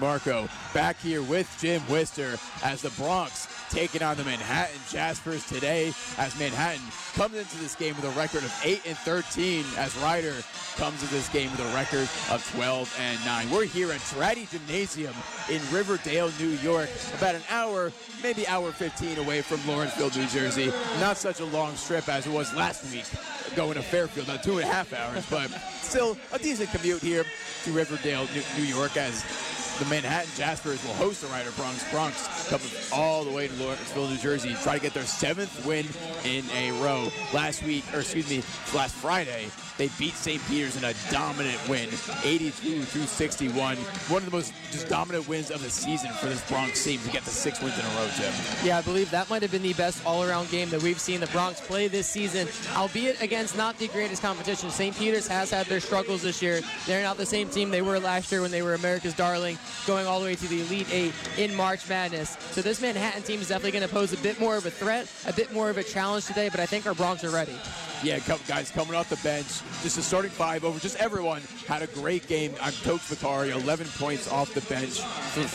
Marco back here with Jim Wister as the Broncs taking on the Manhattan Jaspers today as Manhattan comes into this game with a record of 8 and 13 as Rider comes into this game with a record of 12 and 9. We're here at Draddy Gymnasium in Riverdale, New York, about an hour, maybe hour 15 away from Lawrenceville, New Jersey. Not such a long trip as it was last week going to Fairfield, about two and a half hours, but still a decent commute here to Riverdale, New York as the Manhattan Jaspers will host the Rider Broncs. Broncs coming all the way to Lawrenceville, New Jersey, try to get their seventh win in a row. Last week, or excuse me, last Friday, they beat St. Peter's in a dominant win, 82 61. One of the most just dominant wins of the season for this Broncs team to get the six wins in a row, Jim. Yeah, I believe that might have been the best all-around game that we've seen the Broncs play this season, albeit against not the greatest competition. St. Peter's has had their struggles this year. They're not the same team they were last year when they were America's darling, going all the way to the Elite Eight in March Madness. So this Manhattan team is definitely going to pose a bit more of a threat, a bit more of a challenge today, but I think our Broncs are ready. Yeah, guys coming off the bench, just a starting five over just everyone had a great game. I'm Coach Vicari, 11 points off the bench,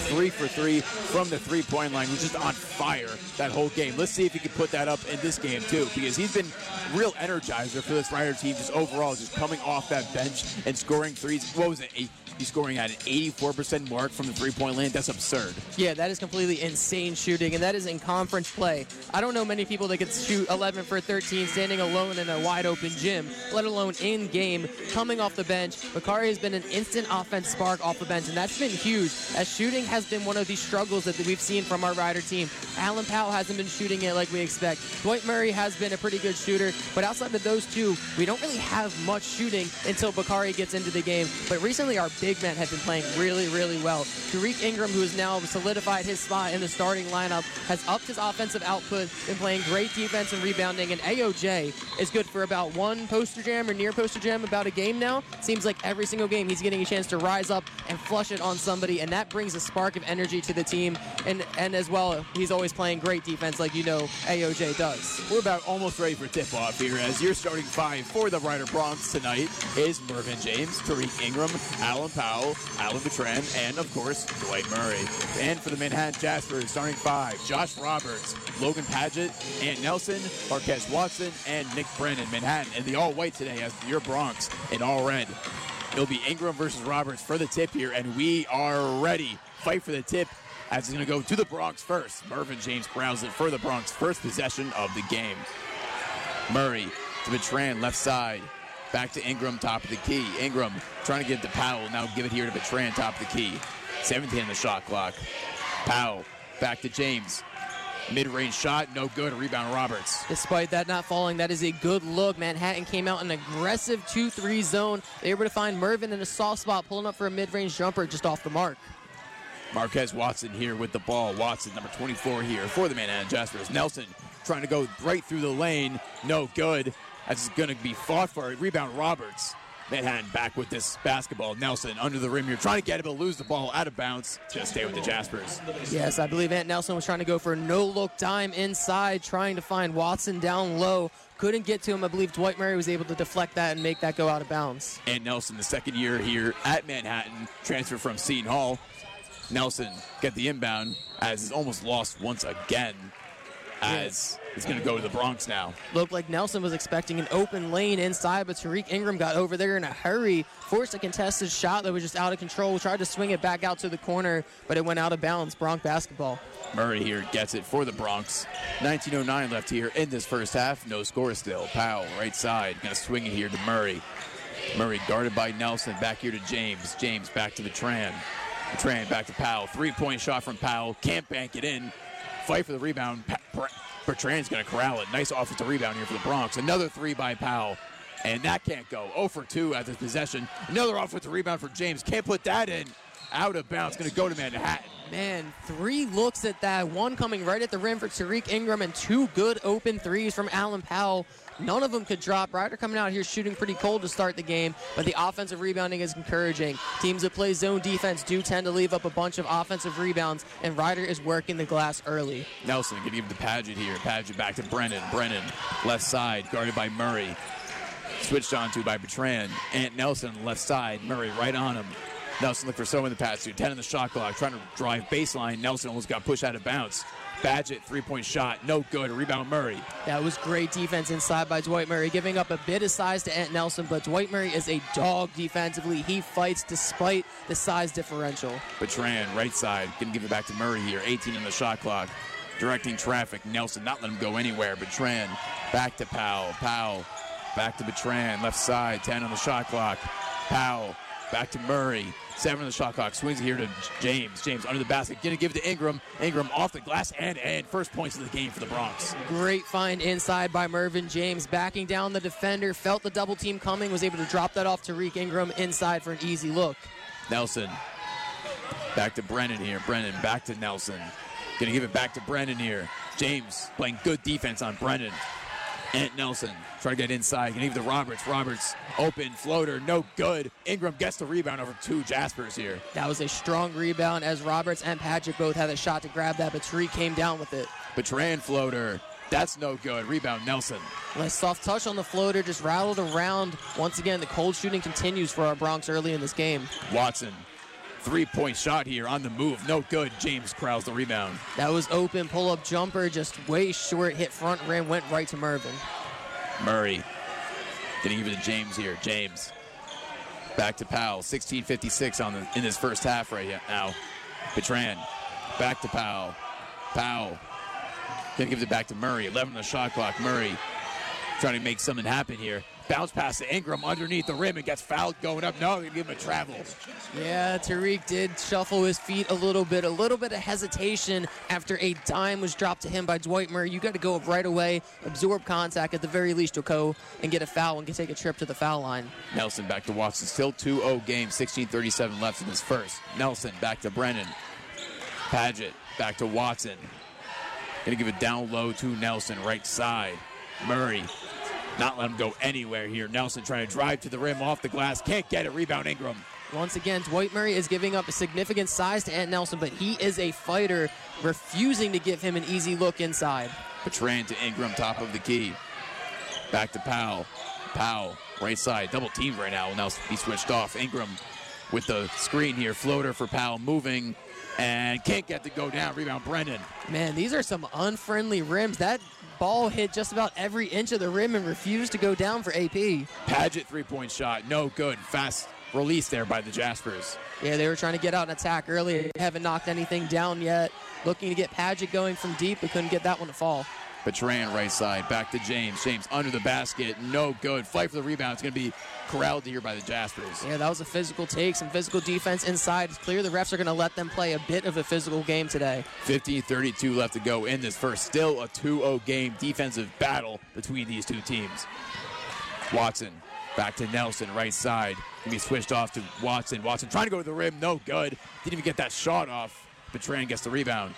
three for three from the three point line, was just on fire that whole game. Let's see if he can put that up in this game too, because he's been real energizer for this Rider team, just overall, just coming off that bench and scoring threes. What was it? Eight, He's scoring at an 84% mark from the three point line. That's absurd. Yeah, that is completely insane shooting, and that is in conference play. I don't know many people that could shoot 11 for 13 standing alone in a wide open gym, let alone in game, coming off the bench. Bakari has been an instant offense spark off the bench, and that's been huge, as shooting has been one of the struggles that we've seen from our Rider team. Allen Powell hasn't been shooting it like we expect. Dwight Murray has been a pretty good shooter, but outside of those two, we don't really have much shooting until Bakari gets into the game. But recently, our big men have been playing really, really well. Tariq Ingram, who has now solidified his spot in the starting lineup, has upped his offensive output, been playing great defense and rebounding, and AOJ is good for about one poster jam or near poster jam about a game now. Seems like every single game he's getting a chance to rise up and flush it on somebody, and that brings a spark of energy to the team. And and as well, he's always playing great defense like you know AOJ does. We're about almost ready for tip off here as your starting five for the Rider Broncs tonight is Mervin James, Tariq Ingram, Allen Powell, Alan Bertrand, and of course, Dwight Murray. And for the Manhattan Jaspers, starting five, Josh Roberts, Logan Padgett, Ant Nelson, Marquez Watson, and Nick Brennan. Manhattan in the all white today as your Broncs in all red. It'll be Ingram versus Roberts for the tip here, and we are ready. Fight for the tip as it's going to go to the Broncs first. Mervin James browns it for the Broncs first possession of the game. Murray to Bertrand, left side. Back to Ingram, top of the key. Ingram trying to get to Powell. Now give it here to Bertrand, top of the key. 17 on the shot clock. Powell back to James. Mid range shot, no good. Rebound Roberts. Despite that not falling, that is a good look. Manhattan came out in an aggressive 2 3 zone. They were able to find Mervin in a soft spot, pulling up for a mid range jumper just off the mark. Marquez Watson here with the ball. Watson, number 24 here for the Manhattan Jaspers. Nelson trying to go right through the lane. No good. That's going to be fought for. Rebound Roberts. Manhattan back with this basketball. Nelson under the rim You're trying to get it, but lose the ball out of bounds to stay with the Jaspers. Yes, I believe Ant Nelson was trying to go for a no look dime inside, trying to find Watson down low. Couldn't get to him. I believe Dwight Murray was able to deflect that and make that go out of bounds. And Nelson, the second year here at Manhattan, transfer from Seton Hall. Nelson get the inbound as is almost lost once again as it's going to go to the Broncs now. Looked like Nelson was expecting an open lane inside, but Tariq Ingram got over there in a hurry, forced a contested shot that was just out of control, tried to swing it back out to the corner, but it went out of bounds. Broncs basketball. Murray here gets it for the Broncs. 1909 left here in this first half. No score still. Powell, right side, going to swing it here to Murray. Murray guarded by Nelson. Back here to James. James back to Bertrand. The Tran back to Powell. Three point shot from Powell. Can't bank it in. Fight for the rebound. Bertrand's going to corral it. Nice offensive rebound here for the Broncs. Another three by Powell. And that can't go. 0 for 2 at this possession. Another offensive rebound for James. Can't put that in. Out of bounds. Going to go to Manhattan. Man, three looks at that. One coming right at the rim for Tariq Ingram, and two good open threes from Allen Powell. None of them could drop. Rider coming out here shooting pretty cold to start the game, but the offensive rebounding is encouraging. Teams that play zone defense do tend to leave up a bunch of offensive rebounds, and Rider is working the glass early. Nelson can give the Padgett here. Padgett back to Brennan. Brennan, left side, guarded by Murray. Switched on to by Bertrand. Ant Nelson, left side. Murray right on him. Nelson looked for someone in the pass to 10 in the shot clock, trying to drive baseline. Nelson almost got pushed out of bounds. Padgett, three point shot, no good. Rebound Murray. That was great defense inside by Dwight Murray, giving up a bit of size to Ant Nelson, but Dwight Murray is a dog defensively. He fights despite the size differential. Bertrand, right side, gonna give it back to Murray here. 18 on the shot clock, directing traffic. Nelson not letting him go anywhere. Bertrand back to Powell. Powell back to Bertrand, left side, 10 on the shot clock. Powell back to Murray. Seven on the shot clock. Swings here to James. James under the basket. Gonna give it to Ingram. Ingram off the glass and and first points of the game for the Broncs. Great find inside by Mervin James, backing down the defender, felt the double team coming, was able to drop that off to Reek Ingram inside for an easy look. Nelson. Back to Brennan here. Brennan back to Nelson. Gonna give it back to Brennan here. James playing good defense on Brennan. Ant Nelson trying to get inside. Give it to Roberts. Roberts open floater, no good. Ingram gets the rebound over two Jaspers here. That was a strong rebound as Roberts and Patrick both had a shot to grab that, but Tariq came down with it. Bertrand floater. That's no good. Rebound Nelson. Nice soft touch on the floater, just rattled around. Once again, the cold shooting continues for our Broncs early in this game. Watson. Three point shot here on the move. No good. James Krause the rebound. That was open pull up jumper, just way short, hit front rim, went right to Mervin. Murray. Getting even to James here. James. Back to Powell. 16:56 on the in this first half right now. Bertrand. Back to Powell. Powell. Gonna give it back to Murray. 11 on the shot clock. Murray trying to make something happen here. Bounce pass to Ingram underneath the rim and gets fouled going up. No, they give him a travel. Yeah, Tariq did shuffle his feet a little bit, a little bit of hesitation after a dime was dropped to him by Dwight Murray. You got to go up right away, absorb contact. At the very least, you'll go and get a foul and can take a trip to the foul line. Nelson back to Watson. Still 2-0 game. 16:37 left in this first. Nelson back to Brennan. Padgett back to Watson. Gonna give it down low to Nelson, right side. Murray not let him go anywhere here. Nelson trying to drive to the rim off the glass. Can't get it. Rebound Ingram. Once again, Dwight Murray is giving up a significant size to Ant Nelson, but he is a fighter, refusing to give him an easy look inside. Bertrand to Ingram, top of the key. Back to Powell. Powell, right side, double teamed right now. Now he switched off. Ingram with the screen here. Floater for Powell moving and can't get to go down. Rebound Brennan. Man, these are some unfriendly rims. That ball hit just about every inch of the rim and refused to go down for AP. Padgett three point shot, no good. Fast release there by the Jaspers. Yeah, they were trying to get out and attack earlier. They haven't knocked anything down yet. Looking to get Padgett going from deep, but couldn't get that one to fall. Bertrand right side, back to James. James under the basket, no good. Fight for the rebound. It's going to be corralled here by the Jaspers. Yeah, that was a physical take, some physical defense inside. It's clear the refs are going to let them play a bit of a physical game today. 15 32 left to go in this first. Still a 2-0 game. Defensive battle between these two teams. Watson back to Nelson, right side. Gonna be switched off to Watson. Watson trying to go to the rim, no good. Didn't even get that shot off. Bertrand gets the rebound.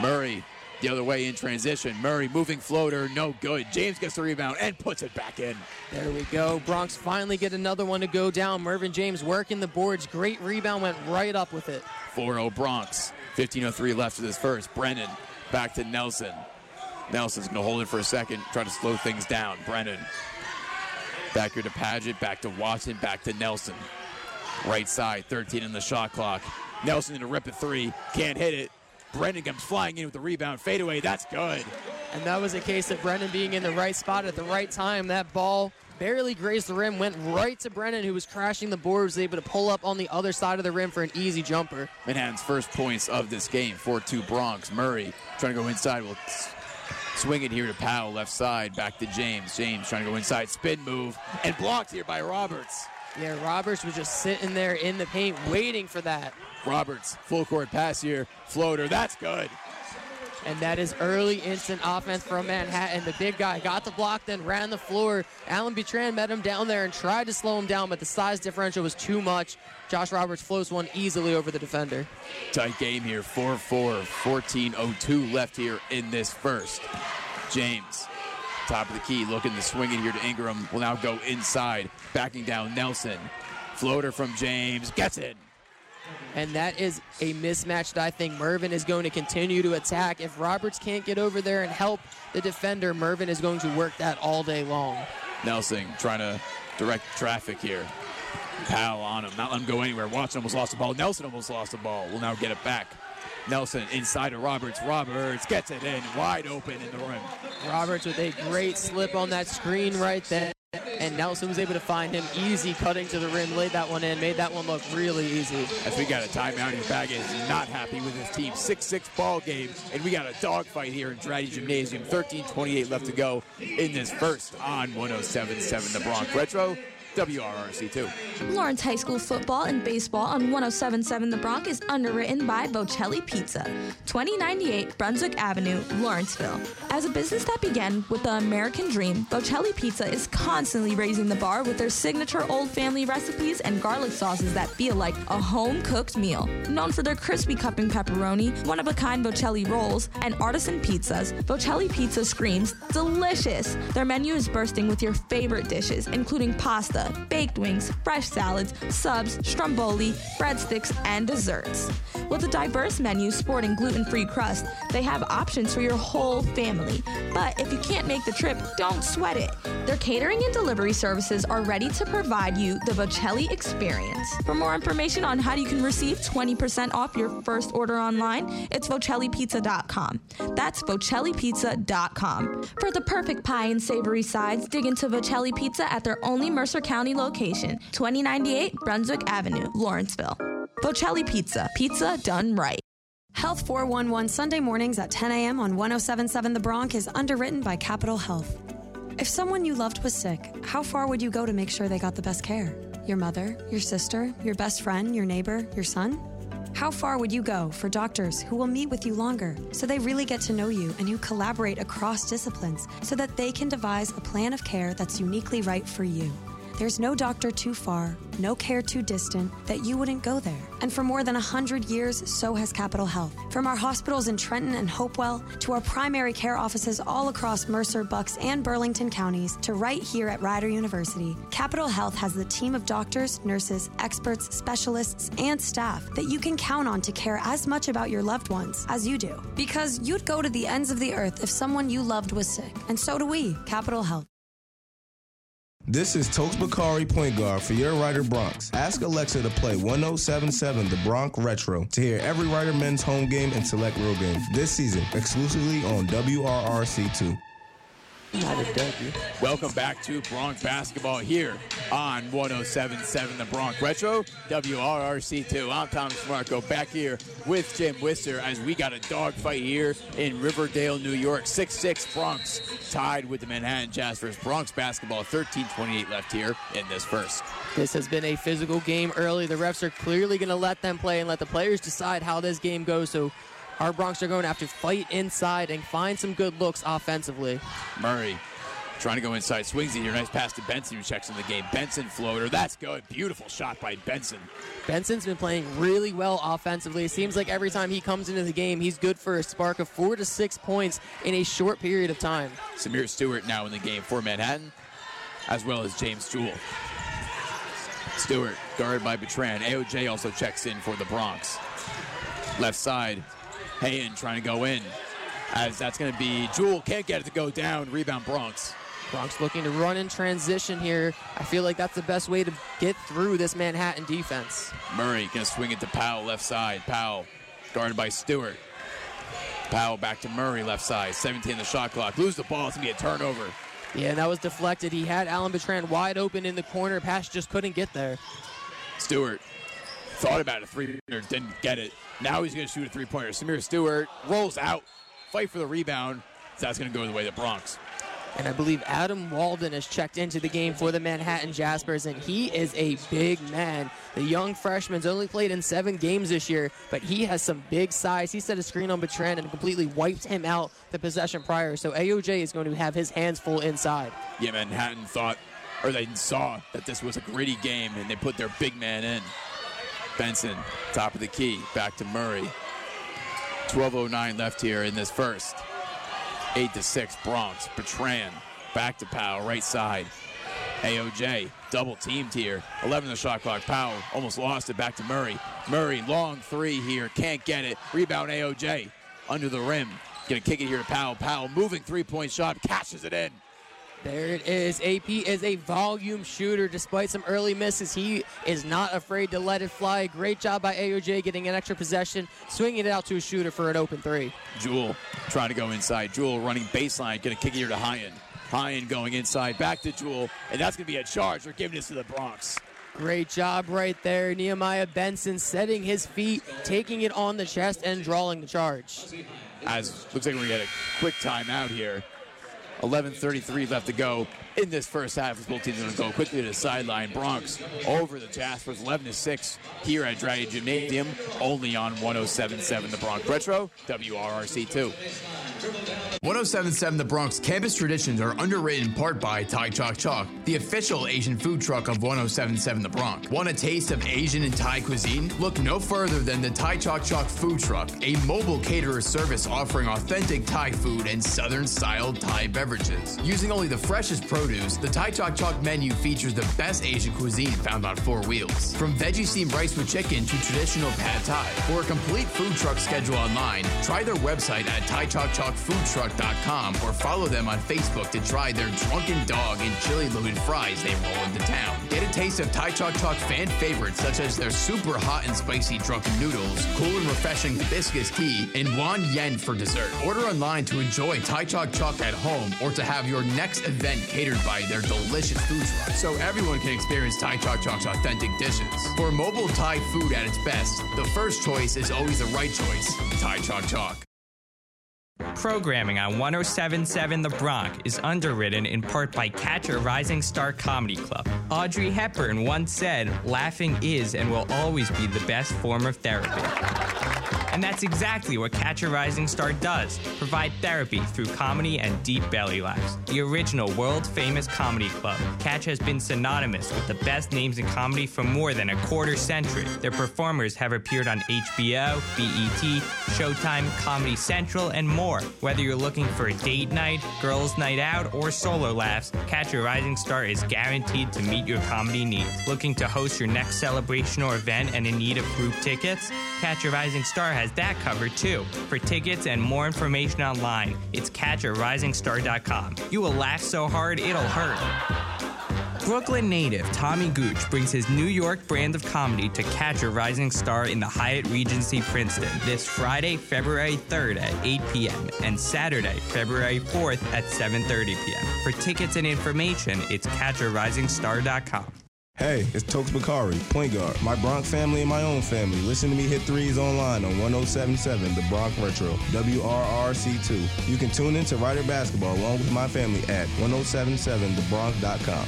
Murray the other way in transition. Murray moving floater, no good. James gets the rebound and puts it back in. There we go. Broncs finally get another one to go down. Mervin James working the boards. Great rebound, went right up with it. 4-0 Broncs. 15:03 left of this first. Brennan back to Nelson. Nelson's going to hold it for a second, try to slow things down. Brennan back here to Padgett, back to Watson, back to Nelson. Right side, 13 in the shot clock. Nelson in a rip at three, can't hit it. Brennan comes flying in with the rebound, fadeaway. That's good. And that was a case of Brennan being in the right spot at the right time. That ball barely grazed the rim, went right to Brennan, who was crashing the board, was able to pull up on the other side of the rim for an easy jumper. Manhattan's first points of this game, 4-2 Broncs. Murray trying to go inside, will swing it here to Powell, left side, back to James. James trying to go inside, spin move, and blocked here by Roberts. Yeah, Roberts was just sitting there in the paint waiting for that. Roberts, full court pass here, floater, that's good. And that is early instant offense from Manhattan. The big guy got the block, then ran the floor. Alan Bertrand met him down there and tried to slow him down, but the size differential was too much. Josh Roberts floats one easily over the defender. Tight game here, 4-4, 14-02 left here in this first. James, top of the key, looking to swing it here to Ingram. Will now go inside, backing down Nelson. Floater from James, gets it. And that is a mismatch that I think Mervin is going to continue to attack. If Roberts can't get over there and help the defender, Mervin is going to work that all day long. Nelson trying to direct traffic here. Powell on him, not let him go anywhere. Watson almost lost the ball. Nelson almost lost the ball. We'll now get it back. Nelson inside of Roberts. Roberts gets it in, wide open in the rim. Roberts with a great slip on that screen right there. And Nelson was able to find him easy, cutting to the rim, laid that one in, made that one look really easy. As we got a timeout here, Baggett is not happy with his team. 6-6 ball game, and we got a dogfight here in Draddy Gymnasium. 13-28 left to go in this first on 107.7 The Bronx Retro. WRRC2. Lawrence High School football and baseball on 1077 The Bronx is underwritten by Vocelli Pizza, 2098 Brunswick Avenue, Lawrenceville. As a business that began with the American dream, Vocelli Pizza is constantly raising the bar with their signature old family recipes and garlic sauces that feel like a home cooked meal. Known for their crispy cupping pepperoni, one of a kind Vocelli rolls, and artisan pizzas, Vocelli Pizza screams delicious. Their menu is bursting with your favorite dishes, including pasta, baked wings, fresh salads, subs, stromboli, breadsticks, and desserts. With a diverse menu sporting gluten free crust, they have options for your whole family. But if you can't make the trip, don't sweat it. Their catering and delivery services are ready to provide you the Vocelli experience. For more information on how you can receive 20% off your first order online, it's vocellipizza.com. That's vocellipizza.com. For the perfect pie and savory sides, dig into Vocelli Pizza at their only Mercer County location, 2098 Brunswick Avenue, Lawrenceville. Vocelli Pizza, pizza done right. Health 411 Sunday mornings at 10 a.m. on 1077 The Bronx is underwritten by Capital Health. If someone you loved was sick, how far would you go to make sure they got the best care? Your mother, your sister, your best friend, your neighbor, your son? How far would you go for doctors who will meet with you longer so they really get to know you and who collaborate across disciplines so that they can devise a plan of care that's uniquely right for you? There's no doctor too far, no care too distant that you wouldn't go there. And for more than 100 years, so has Capital Health. From our hospitals in Trenton and Hopewell to our primary care offices all across Mercer, Bucks, and Burlington counties to right here at Rider University, Capital Health has the team of doctors, nurses, experts, specialists, and staff that you can count on to care as much about your loved ones as you do. Because you'd go to the ends of the earth if someone you loved was sick. And so do we, Capital Health. This is Tokes Bakari, point guard for your Rider Broncs. Ask Alexa to play 1077 The Bronx Retro to hear every Rider men's home game and select road games this season exclusively on WRRC2. Welcome back to Broncs basketball here on 107.7 The Bronx Retro, WRRC2. I'm Thomas Trimarco back here with Jim Wister as we got a dogfight here in Riverdale, New York. 6-6 Broncs tied with the Manhattan Jaspers. Broncs basketball 13-28 left here in this first. This has been a physical game early. The refs are clearly going to let them play and let the players decide how this game goes. So our Broncs are going to have to fight inside and find some good looks offensively. Murray trying to go inside, swings it here. Nice pass to Benson, who checks in the game. Benson floater. That's good. Beautiful shot by Benson. Benson's been playing really well offensively. It seems like every time he comes into the game, he's good for a spark of four to six points in a short period of time. Samir Stewart now in the game for Manhattan, as well as James Jewell. Stewart guarded by Betran. AOJ also checks in for the Broncs. Left side, Hayen trying to go in. As that's going to be Jewel can't get it to go down. Rebound Broncs. Broncs looking to run in transition here. I feel like that's the best way to get through this Manhattan defense. Murray going to swing it to Powell left side. Powell guarded by Stewart. Powell back to Murray left side. 17 in the shot clock. Lose the ball. It's going to be a turnover. Yeah, and that was deflected. He had Alan Bertrand wide open in the corner. Pass just couldn't get there. Stewart thought about a three pointer, didn't get it. Now he's going to shoot a three pointer. Samir Stewart rolls out, fight for the rebound. That's going to go the way of the Broncs. And I believe Adam Walden has checked into the game for the Manhattan Jaspers, and he is a big man. The young freshman's only played in seven games this year, but he has some big size. He set a screen on Bertrand and completely wiped him out the possession prior. So AOJ is going to have his hands full inside. Yeah, Manhattan thought, or they saw that this was a gritty game, and they put their big man in. Benson, top of the key, back to Murray. 12.09 left here in this first. 8 to 6 Broncs. Bertrand back to Powell, right side. AOJ double teamed here. 11 the shot clock. Powell almost lost it back to Murray. Murray, long three here. Can't get it. Rebound AOJ under the rim. Gonna kick it here to Powell. Powell moving three point shot. Cashes it in. There it is. AP is a volume shooter. Despite some early misses, he is not afraid to let it fly. Great job by AOJ getting an extra possession, swinging it out to a shooter for an open three. Jewel trying to go inside. Jewel running baseline, going to kick it here to Hyan. Hyan going inside, back to Jewel, and that's going to be a charge. We're giving this to the Broncs. Great job right there. Nehemiah Benson setting his feet, taking it on the chest, and drawing the charge. As looks like we're going to get a quick timeout here. 11.33 left to go in this first half. As both teams are going to go quickly to the sideline. Broncs over the Jaspers, 11 to 6 here at Dragon Gymnasium, only on 107.7 The Bronx Retro, WRRC 2. 1077 The Bronx campus traditions are underrated in part by Thai Chok Chok, the official Asian food truck of 1077 The Bronx. Want a taste of Asian and Thai cuisine? Look no further than the Thai Chok Chok food truck, a mobile caterer service offering authentic Thai food and southern style Thai beverages. Using only the freshest produce, the Thai Chok Chok menu features the best Asian cuisine found on four wheels. From veggie steamed rice with chicken to traditional pad thai. For a complete food truck schedule online, try their website at thaichokchokfoodtruck.com or follow them on Facebook to try their drunken dog and chili loaded fries they roll into town. Get a taste of Thai Chok Chok fan favorites such as their super hot and spicy drunken noodles, cool and refreshing hibiscus tea, and wan yen for dessert. Order online to enjoy Thai Chok Chok at home or to have your next event catered by their delicious food truck so everyone can experience Thai Chok Chok's authentic dishes. For mobile Thai food at its best, the first choice is always the right choice Thai Chok Chok. Programming on 1077 The Bronx is underwritten in part by Catch a Rising Star Comedy Club. Audrey Hepburn once said, Laughing is and will always be the best form of therapy. And that's exactly what Catch a Rising Star does provide therapy through comedy and deep belly laughs. The original world famous comedy club, Catch has been synonymous with the best names in comedy for more than a quarter century. Their performers have appeared on HBO, BET, Showtime, Comedy Central, and more. Whether you're looking for a date night, girls' night out, or solo laughs, Catch a Rising Star is guaranteed to meet your comedy needs. Looking to host your next celebration or event and in need of group tickets? Catch a Rising Star has that covered too. For tickets and more information online, it's catcharisingstar.com. You will laugh so hard it'll hurt. Brooklyn native Tommy Gooch brings his New York brand of comedy to catch a rising star in the Hyatt Regency Princeton this Friday, February 3rd at 8 p.m. and Saturday, February 4th at 7:30 p.m. For tickets and information, it's catcharisingstar.com. Hey, it's Tokes Bakari, point guard. My Broncs family and my own family. Listen to me hit threes online on 1077 The Bronx Retro, WRRC2. You can tune in to Rider Basketball along with my family at 1077thebronx.com.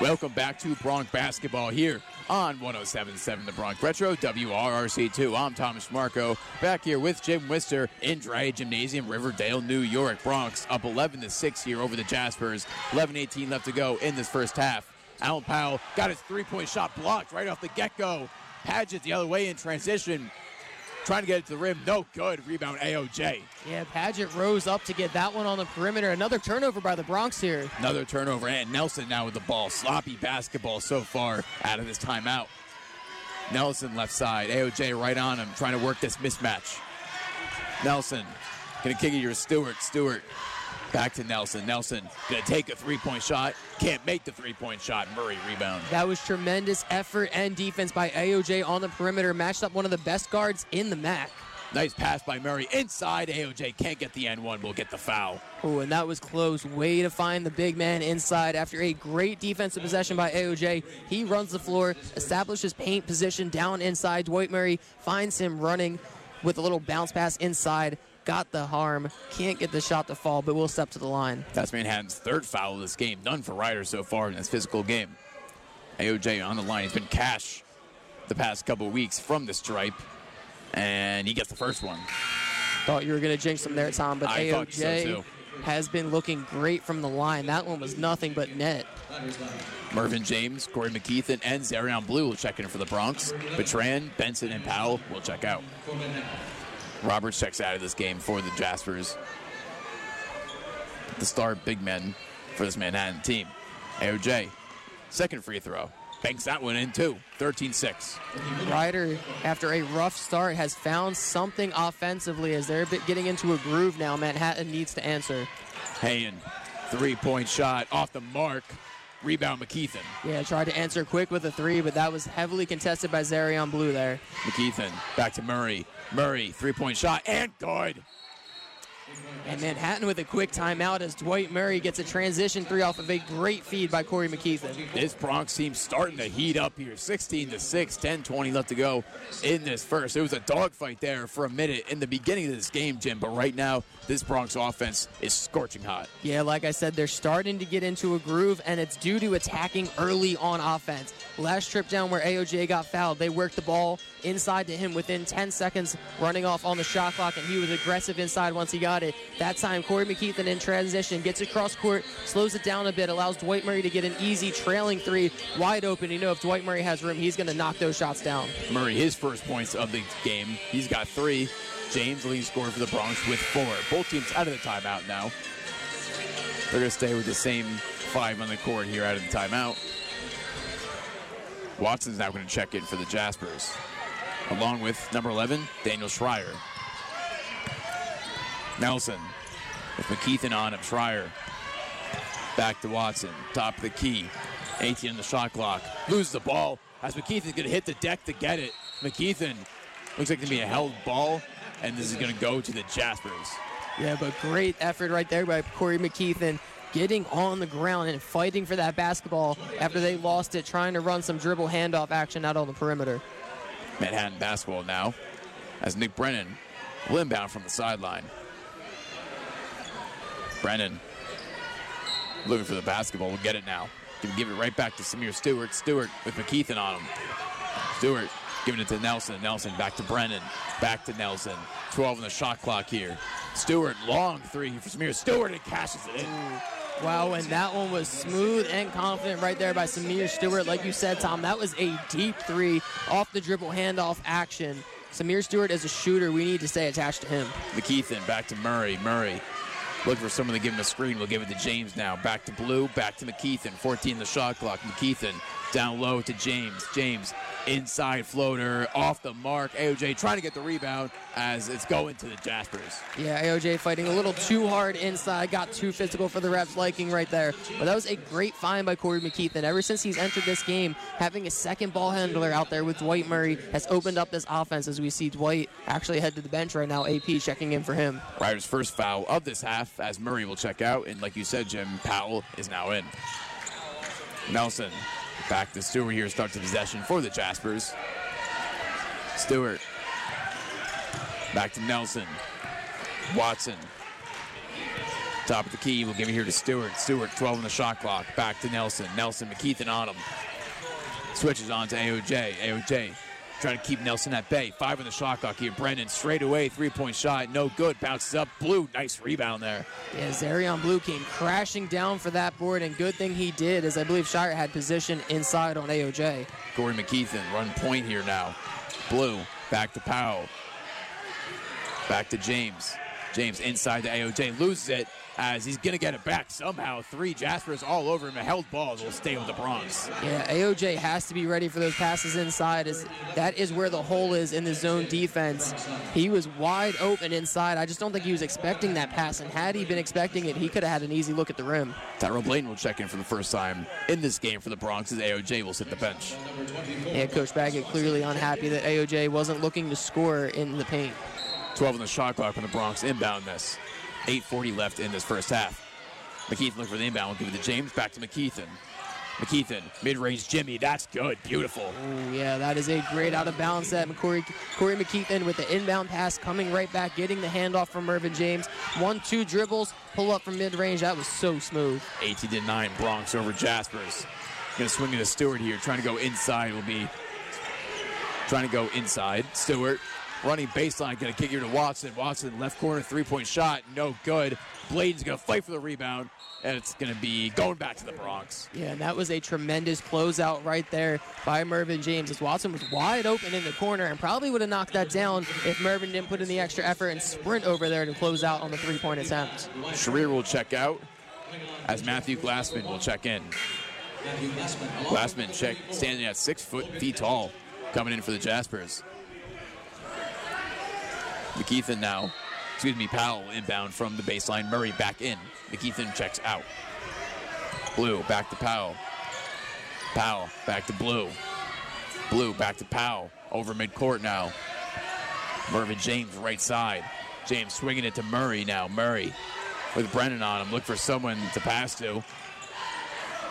Welcome back to Broncs Basketball here on 1077 The Bronx Retro, WRRC2. I'm Thomas Trimarco, back here with Jim Wister in Draddy Gymnasium, Riverdale, New York. Broncs up 11 to 6 here over the Jaspers. 11 18 left to go in this first half. Alan Powell got his three point shot blocked right off the get go. Padgett the other way in transition. Trying to get it to the rim. No good. Rebound AOJ. Yeah, Padgett rose up to get that one on the perimeter. Another turnover by the Broncs here. Another turnover. And Nelson now with the ball. Sloppy basketball so far out of this timeout. Nelson left side. AOJ right on him, trying to work this mismatch. Nelson gonna kick it to Stewart. Stewart back to Nelson. Nelson gonna take a three-point shot. Can't make the three-point shot. Murray rebound. That was tremendous effort and defense by AOJ on the perimeter. Matched up one of the best guards in the MAAC. Nice pass by Murray inside. AOJ can't get the N one. We'll get the foul. Oh, and that was close. Way to find the big man inside after a great defensive possession by AOJ. He runs the floor, establishes paint position down inside. Dwight Murray finds him running with a little bounce pass inside. Got the harm. Can't get the shot to fall, but will step to the line. That's Manhattan's third foul of this game. None for Rider so far in this physical game. AOJ on the line. He's been cash the past couple weeks from the stripe, and he gets the first one. Thought you were going to jinx him there, Tom, but I thought so, AOJ has been looking great from the line. That one was nothing but net. Mervin James, Corey McKeithen, and Zarion Blue will check in for the Broncs. Betran, Benson, and Powell will check out. Roberts checks out of this game for the Jaspers. The star big men for this Manhattan team. AOJ, second free throw. Banks that one in too. 13 6. Rider, after a rough start, has found something offensively as they're getting into a groove now. Manhattan needs to answer. Hayen Three point shot off the mark. Rebound McKeithen. Yeah, tried to answer quick with a three, but that was heavily contested by Zarion Blue there. McKeithen back to Murray. Murray, three point shot, and good. And Manhattan with a quick timeout as Dwight Murray gets a transition three off of a great feed by Corey McKeithen. This Broncs team starting to heat up here. 16 to 6, 10 20 left to go in this first. It was a dogfight there for a minute in the beginning of this game, Jim, but right now, this Broncs offense is scorching hot. Yeah, like I said, they're starting to get into a groove, and it's due to attacking early on offense. Last trip down where AOJ got fouled, they worked the ball inside to him within 10 seconds, running off on the shot clock, and he was aggressive inside once he got it. That time, Corey McKeithen in transition gets across court, slows it down a bit, allows Dwight Murray to get an easy trailing three wide open. You know, if Dwight Murray has room, he's going to knock those shots down. Murray, his first points of the game, he's got three. James leading scorer for the Broncs with four. Both teams out of the timeout now. They're going to stay with the same five on the court here out of the timeout. Watson's now going to check in for the Jaspers, along with number 11, Daniel Schreier. Nelson with McKeithen on him. Schreier back to Watson, top of the key. 18 in the shot clock. Loses the ball as McKeithen's going to hit the deck to get it. McKeithen looks like going to be a held ball, and this is going to go to the Jaspers. Yeah, but great effort right there by Corey McKeithen getting on the ground and fighting for that basketball after they lost it, trying to run some dribble handoff action out on the perimeter. Manhattan basketball now as Nick Brennan will inbound from the sideline. Brennan looking for the basketball. We'll get it now. Can give it right back to Samir Stewart. Stewart with McKeithen on him. Stewart giving it to Nelson. Nelson back to Brennan. Back to Nelson. 12 on the shot clock here. Stewart, long three for Samir Stewart and cashes it in. Wow, and that one was smooth and confident right there by Samir Stewart. Like you said, Tom, that was a deep three off the dribble handoff action. Samir Stewart as a shooter, we need to stay attached to him. McKeithen back to Murray. Murray looking for someone to give him a screen. We'll give it to James now. Back to Blue, back to McKeithen. 14 the shot clock. McKeithen down low to James. James inside floater off the mark. AOJ trying to get the rebound as it's going to the Jaspers. Yeah, AOJ fighting a little too hard inside, got too physical for the refs liking right there. But that was a great find by Corey McKeithen. Ever since he's entered this game, having a second ball handler out there with Dwight Murray has opened up this offense as we see Dwight actually head to the bench right now. AP checking in for him. Riders' first foul of this half as Murray will check out. And like you said, Jim, Powell is now in. Nelson Back to Stewart here, starts the possession for the Jaspers. Stewart. Back to Nelson. Watson. Top of the key, we'll give it here to Stewart. Stewart, 12 on the shot clock. Back to Nelson. Nelson, McKeithen on him. Switches on to AOJ. AOJ trying to keep Nelson at bay. Five on the shot clock here. Brennan straight away, three point shot, no good. Bounces up. Blue, nice rebound there. Yeah, Zarion Blue came crashing down for that board, and good thing he did, as I believe Shire had position inside on AOJ. Corey McKeithen run point here now. Blue back to Powell. Back to James. James inside to AOJ loses it as he's going to get it back somehow. Three Jaspers all over him. A held ball will stay with the Broncs. Yeah, AOJ has to be ready for those passes inside. As that is where the hole is in the zone defense. He was wide open inside. I just don't think he was expecting that pass. And had he been expecting it, he could have had an easy look at the rim. Tyrell Bladen will check in for the first time in this game for the Broncs as AOJ will sit the bench. Yeah, Coach Baggett clearly unhappy that AOJ wasn't looking to score in the paint. 12 on the shot clock from the Broncs inbound this. 8.40 left in this first half. McKeithen looking for the inbound. We'll give it to James. Back to McKeithen. McKeithen, mid-range Jimmy. That's good. Beautiful. Ooh, yeah, that is a great out of bounds set. Corey, Corey McKeithen with the inbound pass coming right back, getting the handoff from Mervin James. One, two dribbles, pull up from mid-range. That was so smooth. 18 to 9, Broncs over Jaspers. Gonna swing it to Stewart here, trying to go inside. Will be trying to go inside. Stewart running baseline, going to kick here to Watson. Watson, left corner, three point shot, no good. Bladen's going to fight for the rebound, and it's going to be going back to the Broncs. Yeah, and that was a tremendous closeout right there by Mervin James as Watson was wide open in the corner and probably would have knocked that down if Mervyn didn't put in the extra effort and sprint over there to close out on the three point attempt. Sharir will check out as Matthew Glassman will check in. Glassman check standing at six foot feet tall, coming in for the Jaspers. McKeithen now excuse me, Powell inbound from the baseline. Murray back in. McKeithen checks out. Blue back to Powell. Powell back to Blue. Blue back to Powell. Over midcourt now. Mervin James right side. James swinging it to Murray now. Murray with Brennan on him. Look for someone to pass to.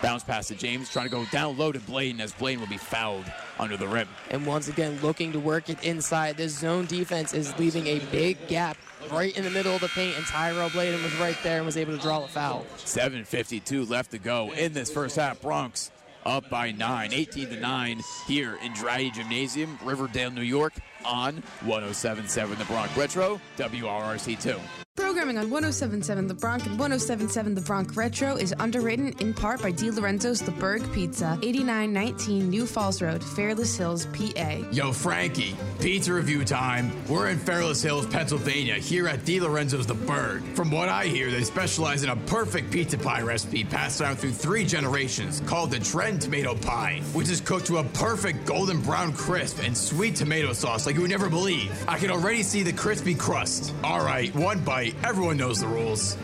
Bounce pass to James, trying to go down low to Bladen as Bladen will be fouled under the rim. And once again, looking to work it inside. This zone defense is leaving a big gap right in the middle of the paint, and Tyrell Bladen was right there and was able to draw a foul. 7.52 left to go in this first half. Broncs up by 9, 18 to 9 here in Draddy Gymnasium, Riverdale, New York on 1077 The Bronx Retro, WRRC2. Programming on 1077 The Bronx and 1077 The Bronx Retro is underwritten in part by Di Lorenzo's The Berg Pizza, 8919 New Falls Road, Fairless Hills, PA. Yo, Frankie, pizza review time. We're in Fairless Hills, Pennsylvania, here at Di Lorenzo's The Berg. From what I hear, they specialize in a perfect pizza pie recipe passed down through three generations called the Trend Tomato Pie, which is cooked to a perfect golden brown crisp and sweet tomato sauce like you would never believe. I can already see the crispy crust. All right, one bite. Everyone knows the rules.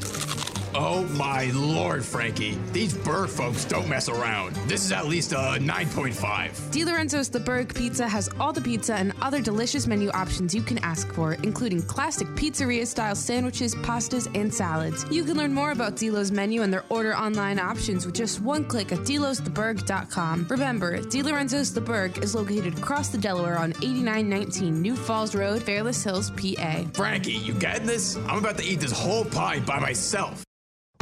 Oh my lord, Frankie. These Berg folks don't mess around. This is at least a 9.5. Di Lorenzo's The Berg Pizza has all the pizza and other delicious menu options you can ask for, including classic pizzeria style sandwiches, pastas, and salads. You can learn more about Dilo's menu and their order online options with just one click at dilostheberg.com. Remember, Di Lorenzo's The Berg is located across the Delaware on 8919 New Falls Road, Fairless Hills, PA. Frankie, you getting this? I'm about to eat this whole pie by myself.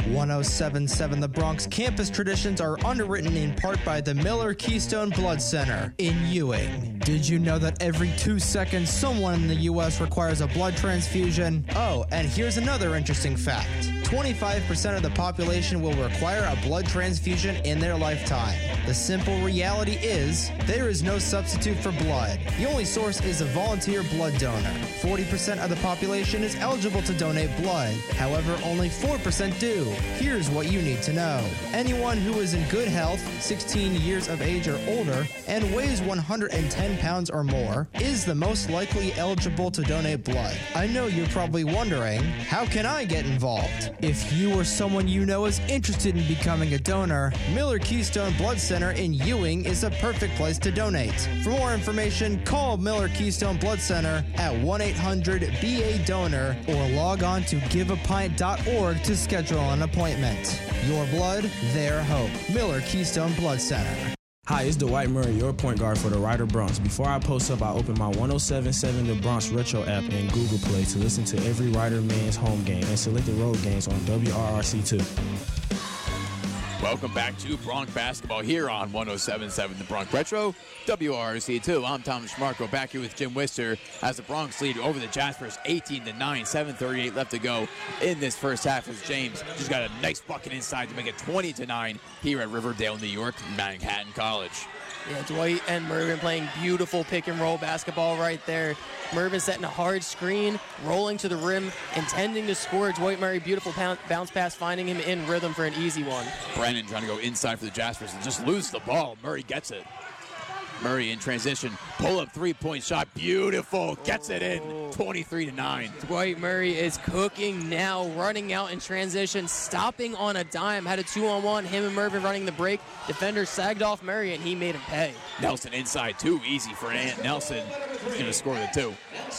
1077 The Bronx campus traditions are underwritten in part by the Miller Keystone Blood Center in Ewing. Did you know that every two seconds someone in the U.S. requires a blood transfusion? Oh, and here's another interesting fact 25% of the population will require a blood transfusion in their lifetime. The simple reality is there is no substitute for blood. The only source is a volunteer blood donor. 40% of the population is eligible to donate blood, however, only 4% do. Here's what you need to know. Anyone who is in good health, 16 years of age or older, and weighs 110 pounds or more, is the most likely eligible to donate blood. I know you're probably wondering, how can I get involved? If you or someone you know is interested in becoming a donor, Miller Keystone Blood Center in Ewing is a perfect place to donate. For more information, call Miller Keystone Blood Center at 1 800 BA Donor or log on to giveapint.org to schedule an appointment. Your blood, their hope. Miller Keystone Blood Center. Hi, it's Dwight Murray, your point guard for the Rider Broncs. Before I post up, I open my 1077 The Bronx Retro app in Google Play to listen to every Rider man's home game and select the road games on WRRC2. Welcome back to Broncs basketball here on 1077 The Bronx Retro, WRRC2. I'm Thomas Trimarco back here with Jim Wister as the Broncs lead over the Jaspers 18 to 9, 7:38 left to go in this first half as James just got a nice bucket inside to make it 20 to 9 here at Riverdale, New York, Manhattan College. Yeah, Dwight and Mervin playing beautiful pick and roll basketball right there. Mervin setting a hard screen, rolling to the rim, intending to score. Dwight Murray, beautiful bounce pass, finding him in rhythm for an easy one. Brennan trying to go inside for the Jaspers and just lose the ball. Murray gets it. Murray in transition, pull up three point shot, beautiful, gets it in, 23 to 9. Dwight Murray is cooking now, running out in transition, stopping on a dime, had a two on one, him and Mervin running the break. Defender sagged off Murray and he made him pay. Nelson inside, too easy for Ant Nelson. He's going to score the two.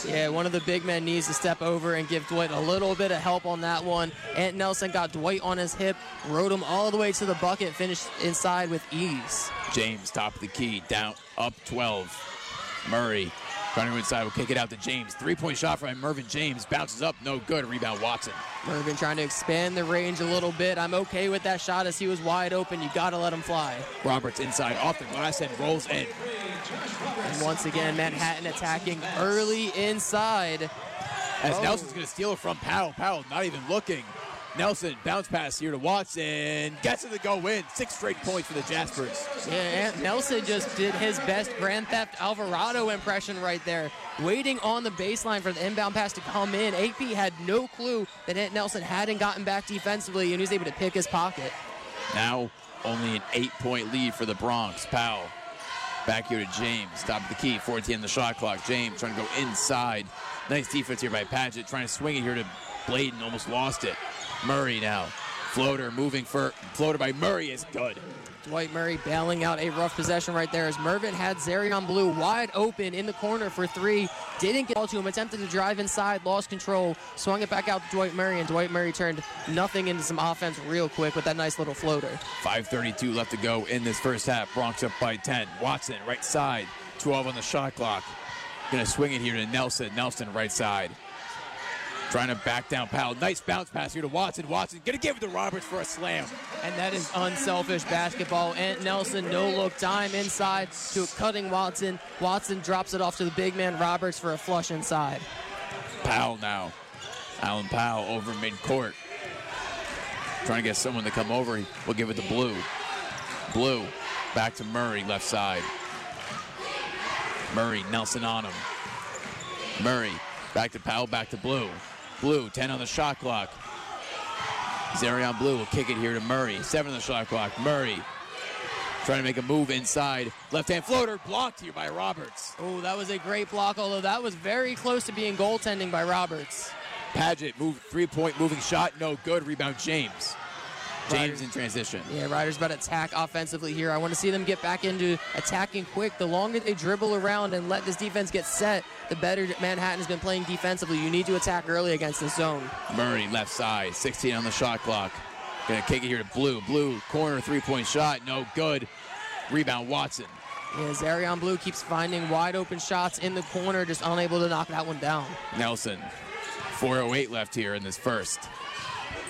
Yeah, one of the big men needs to step over and give Dwight a little bit of help on that one. Ant Nelson got Dwight on his hip, rode him all the way to the bucket, finished inside with ease. James, top of the key, down, up 12. Murray go inside, will kick it out to James. Three point shot from Mervin James, bounces up, no good. Rebound Watson. Mervin trying to expand the range a little bit. I'm okay with that shot as he was wide open. You got to let him fly. Roberts inside, off the glass, and rolls in. And once again, Manhattan attacking early inside. As oh. Nelson's going to steal it from Powell. Powell not even looking. Nelson bounce pass here to Watson. Gets it to go in. Six straight points for the Jaspers. Yeah, Nelson just did his best Grand Theft Alvarado impression right there. Waiting on the baseline for the inbound pass to come in. AP had no clue that Ant Nelson hadn't gotten back defensively, and he was able to pick his pocket. Now only an eight point lead for the Broncs. Powell Back here to James. Top of the key. 14 on the shot clock. James trying to go inside. Nice defense here by Padgett. Trying to swing it here to Bladen. Almost lost it. Murray now. Floater moving for floater by Murray is good. Dwight Murray bailing out a rough possession right there as Mervin had Zarion Blue wide open in the corner for three. Didn't get all to him. Attempted to drive inside, lost control, swung it back out to Dwight Murray, and Dwight Murray turned nothing into some offense real quick with that nice little floater. 5.32 left to go in this first half. Broncs up by 10. Watson, right side. 12 on the shot clock. Gonna swing it here to Nelson. Nelson, right side. Trying to back down Powell. Nice bounce pass here to Watson. Watson gonna give it to Roberts for a slam. And that is unselfish basketball. Ant Nelson, no look time inside to cutting Watson. Watson drops it off to the big man Roberts for a flush inside. Powell now. Alan Powell over midcourt. Trying to get someone to come over. We'll give it to Blue. Blue back to Murray, left side. Murray, Nelson on him. Murray back to Powell, back to Blue. Blue, 10 on the shot clock. Zarion Blue will kick it here to Murray. 7 on the shot clock. Murray trying to make a move inside. Left hand floater blocked here by Roberts. Oh, that was a great block, although that was very close to being goaltending by Roberts. Padgett move three point moving shot, no good. Rebound James. James Riders- in transition. Yeah, Riders about to attack offensively here. I want to see them get back into attacking quick. The longer they dribble around and let this defense get set, the better Manhattan has been playing defensively. You need to attack early against the zone. Murray left side, 16 on the shot clock. Gonna kick it here to Blue. Blue corner three point shot, no good. Rebound Watson. Yeah, Zarion Blue keeps finding wide open shots in the corner, just unable to knock that one down. Nelson. 408 left here in this first.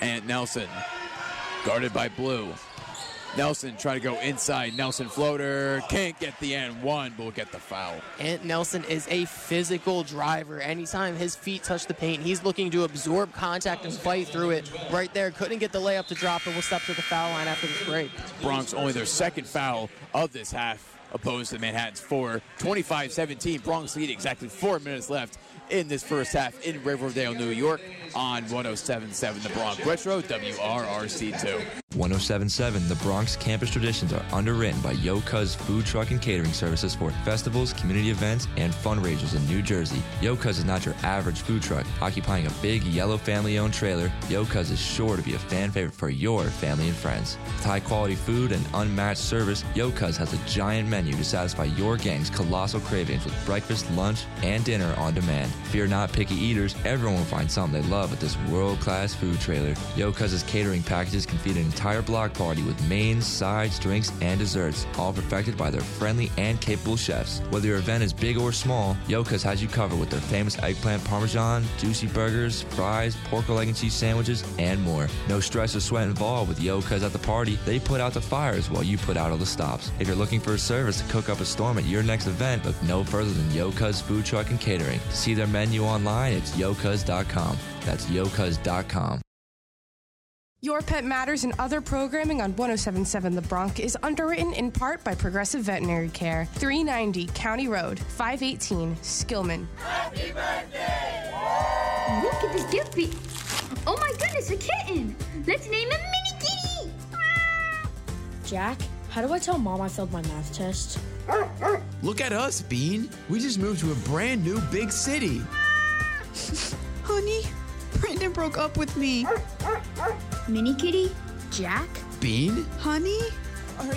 And Nelson guarded by Blue. Nelson trying to go inside. Nelson floater can't get the end one, but will get the foul. Ant Nelson is a physical driver. Anytime his feet touch the paint, he's looking to absorb contact and fight through it. Right there, couldn't get the layup to drop, and will step to the foul line after this break. Broncs only their second foul of this half, opposed to Manhattan's four. 25 17. Broncs lead exactly four minutes left in this first half in Riverdale, New York on 1077 The Bronx Retro, WRRC2. 1077 The Bronx campus traditions are underwritten by Yo Cuz food truck and catering services for festivals, community events, and fundraisers in New Jersey. Yo Cuz is not your average food truck. Occupying a big yellow family owned trailer, Yo Cuz is sure to be a fan favorite for your family and friends. With high quality food and unmatched service, Yo Cuz has a giant menu to satisfy your gang's colossal cravings with breakfast, lunch, and dinner on demand. Fear not picky eaters, everyone will find something they love at this world class food trailer. Yo Cuz's catering packages can feed an entire block party with mains, sides, drinks, and desserts, all perfected by their friendly and capable chefs. Whether your event is big or small, Yo Cuz has you covered with their famous eggplant parmesan, juicy burgers, fries, pork leg and cheese sandwiches, and more. No stress or sweat involved with Yo Cuz at the party. They put out the fires while you put out all the stops. If you're looking for a service to cook up a storm at your next event, look no further than Yo Cuz Food Truck and Catering. To see their menu online, it's yocuz.com. That's yocuz.com. Your Pet Matters and other programming on 1077 The Bronx is underwritten in part by Progressive Veterinary Care, 390 County Road, 518 Skillman. Happy birthday! Look at this gift Oh my goodness, a kitten! Let's name him Mini Kitty! Jack, how do I tell mom I failed my math test? Look at us, Bean. We just moved to a brand new big city. Honey, Brandon broke up with me. Mini Kitty? Jack? Bean? Honey?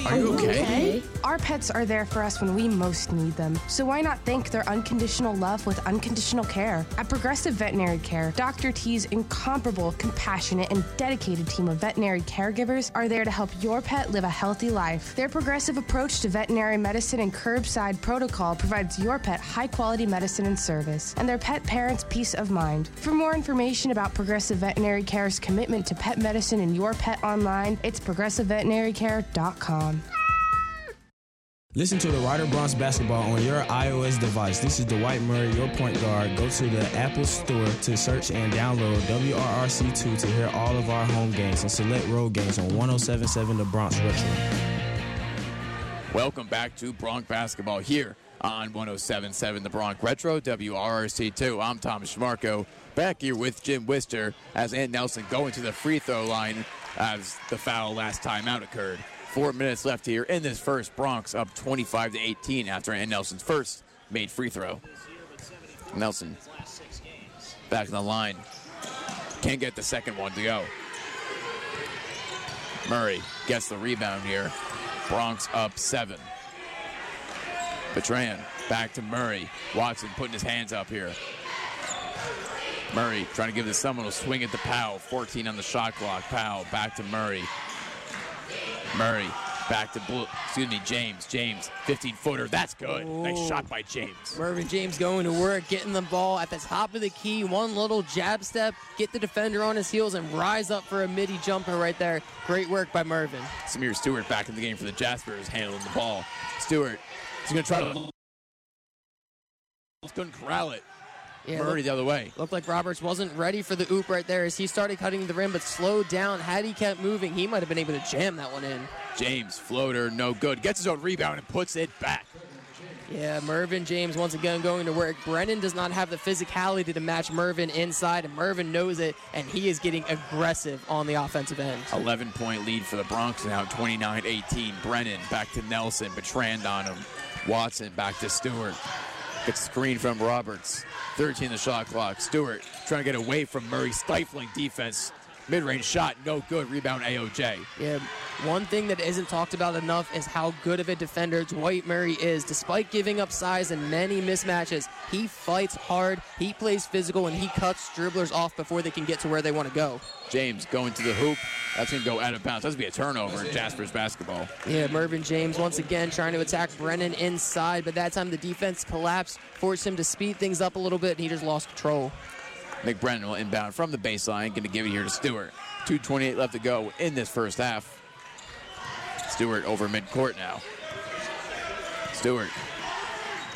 Are you okay? Our pets are there for us when we most need them. So why not thank their unconditional love with unconditional care? At Progressive Veterinary Care, Dr. T's incomparable, compassionate, and dedicated team of veterinary caregivers are there to help your pet live a healthy life. Their progressive approach to veterinary medicine and curbside protocol provides your pet high quality medicine and service, and their pet parents peace of mind. For more information about Progressive Veterinary Care's commitment to pet medicine and your pet online, it's progressiveveterinarycare.com. Listen to the Rider Broncs basketball on your iOS device. This is Dwight Murray, your point guard. Go to the Apple Store to search and download WRRC2 to hear all of our home games and select road games on 1077 The Bronx Retro. Welcome back to Broncs basketball here on 1077 The Bronx Retro, WRRC2. I'm Tom Trimarco, back here with Jim Wister as Ant Nelson going to the free throw line as the foul last time out occurred. Four minutes left here in this first. Broncs up 25 to 18 after Ant Nelson's first made free throw. Nelson back in the line. Can't get the second one to go. Murray gets the rebound here. Broncs up seven. Bertrand back to Murray. Watson putting his hands up here. Murray trying to give this someone a swing at the Powell. 14 on the shot clock. Powell back to Murray. Murray back to Blue. Excuse me, James. James, 15 footer. That's good. Nice shot by James. Mervin James going to work, getting the ball at the top of the key. One little jab step, get the defender on his heels, and rise up for a midi jumper right there. Great work by Mervin. Samir Stewart back in the game for the Jaspers, handling the ball. Stewart he's going to try to. Uh-huh. Couldn't corral it. Yeah, Murray look- the other way. Looked like Roberts wasn't ready for the oop right there as he started cutting the rim, but slowed down. Had he kept moving, he might have been able to jam that one in. James, floater, no good. Gets his own rebound and puts it back. Yeah, Mervin James once again going to work. Brennan does not have the physicality to match Mervin inside, and Mervin knows it, and he is getting aggressive on the offensive end. 11 point lead for the Broncs now 29 18. Brennan back to Nelson, Bertrand on him. Watson back to Stewart. Gets screen from Roberts. 13 the shot clock. Stewart trying to get away from Murray, stifling defense. Mid range shot, no good. Rebound AOJ. Yeah, one thing that isn't talked about enough is how good of a defender Dwight Murray is. Despite giving up size in many mismatches, he fights hard, he plays physical, and he cuts dribblers off before they can get to where they want to go. James going to the hoop. That's going to go out of bounds. That's going to be a turnover in Jasper's basketball. Yeah, Mervin James once again trying to attack Brennan inside, but that time the defense collapsed, forced him to speed things up a little bit, and he just lost control. Nick Brennan will inbound from the baseline. Going to give it here to Stewart. 2.28 left to go in this first half. Stewart over midcourt now. Stewart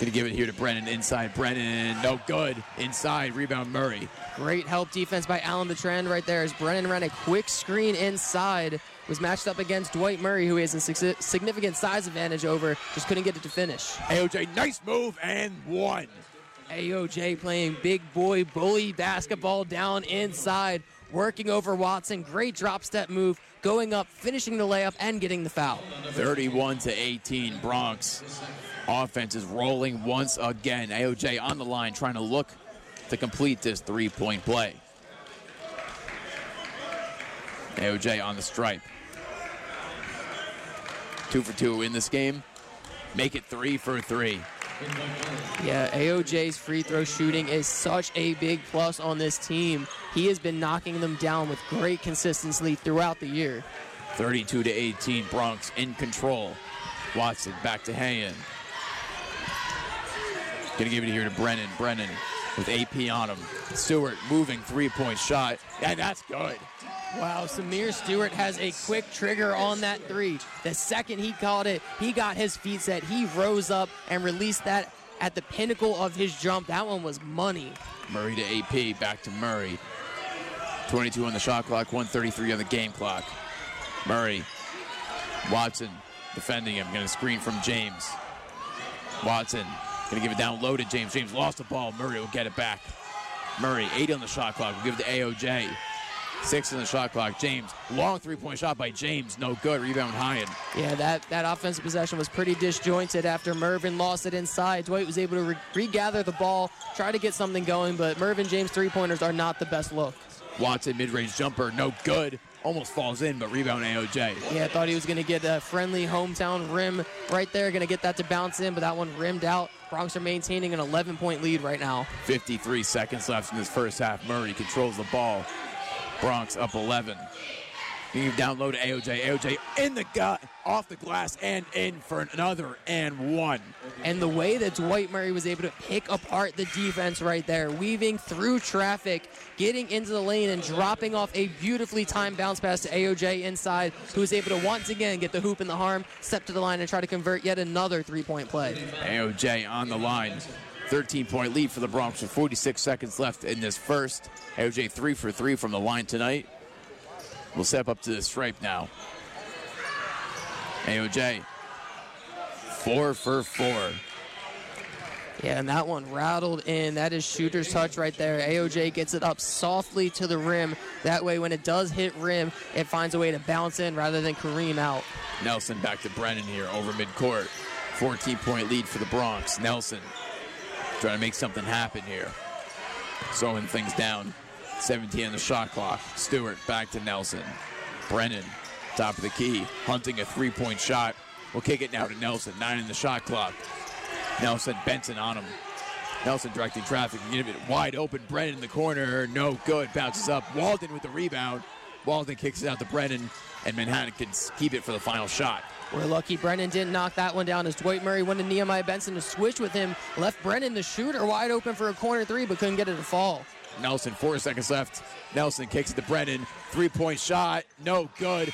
going to give it here to Brennan inside. Brennan, no good. Inside, rebound Murray. Great help defense by Alan Bertrand right there as Brennan ran a quick screen inside. Was matched up against Dwight Murray, who he has a significant size advantage over. Just couldn't get it to finish. AOJ, nice move and one. AOJ playing big boy bully basketball down inside, working over Watson. Great drop step move, going up, finishing the layup, and getting the foul. 31 to 18. Broncs offense is rolling once again. AOJ on the line trying to look to complete this three point play. AOJ on the stripe. Two for two in this game. Make it three for three. Yeah, AOJ's free throw shooting is such a big plus on this team. He has been knocking them down with great consistency throughout the year. 32 to 18. Broncs in control. Watson back to Hayen. Gonna give it here to Brennan. Brennan with AP on him. Stewart moving three point shot. And that's good. Wow, Samir Stewart has a quick trigger on that three. The second he caught it, he got his feet set. He rose up and released that at the pinnacle of his jump. That one was money. Murray to AP, back to Murray. 22 on the shot clock, 133 on the game clock. Murray, Watson defending him, going to screen from James. Watson going to give it down low to James. James lost the ball. Murray will get it back. Murray, 80 on the shot clock. We'll give it to AOJ. Six in the shot clock. James, long three point shot by James. No good. Rebound Hyan. Yeah, that, that offensive possession was pretty disjointed after Mervin lost it inside. Dwight was able to re- regather the ball, try to get something going, but Mervin James three pointers are not the best look. Watson, mid range jumper. No good. Almost falls in, but rebound AOJ. Yeah, I thought he was going to get a friendly hometown rim right there, going to get that to bounce in, but that one rimmed out. Broncs are maintaining an 11 point lead right now. 53 seconds left in this first half. Murray controls the ball. Broncs up 11. You down low to AOJ. AOJ in the gut, off the glass, and in for another and one. And the way that Dwight Murray was able to pick apart the defense right there, weaving through traffic, getting into the lane, and dropping off a beautifully timed bounce pass to AOJ inside, who was able to once again get the hoop in the harm, step to the line, and try to convert yet another three point play. AOJ on the line. 13 point lead for the Broncs with 46 seconds left in this first. AOJ three for three from the line tonight. We'll step up to the stripe now. AOJ four for four. Yeah, and that one rattled in. That is shooter's touch right there. AOJ gets it up softly to the rim. That way, when it does hit rim, it finds a way to bounce in rather than Kareem out. Nelson back to Brennan here over midcourt. 14 point lead for the Broncs. Nelson trying to make something happen here. Slowing things down. 17 on the shot clock. Stewart back to Nelson. Brennan, top of the key, hunting a three point shot. We'll kick it now to Nelson. Nine in the shot clock. Nelson, Benson on him. Nelson directing traffic. Give it wide open. Brennan in the corner. No good. Bounces up. Walden with the rebound. Walden kicks it out to Brennan, and Manhattan can keep it for the final shot. We're lucky Brennan didn't knock that one down as Dwight Murray went to Nehemiah Benson to switch with him. Left Brennan, the shooter, wide open for a corner three, but couldn't get it to fall. Nelson, four seconds left. Nelson kicks it to Brennan. Three point shot. No good.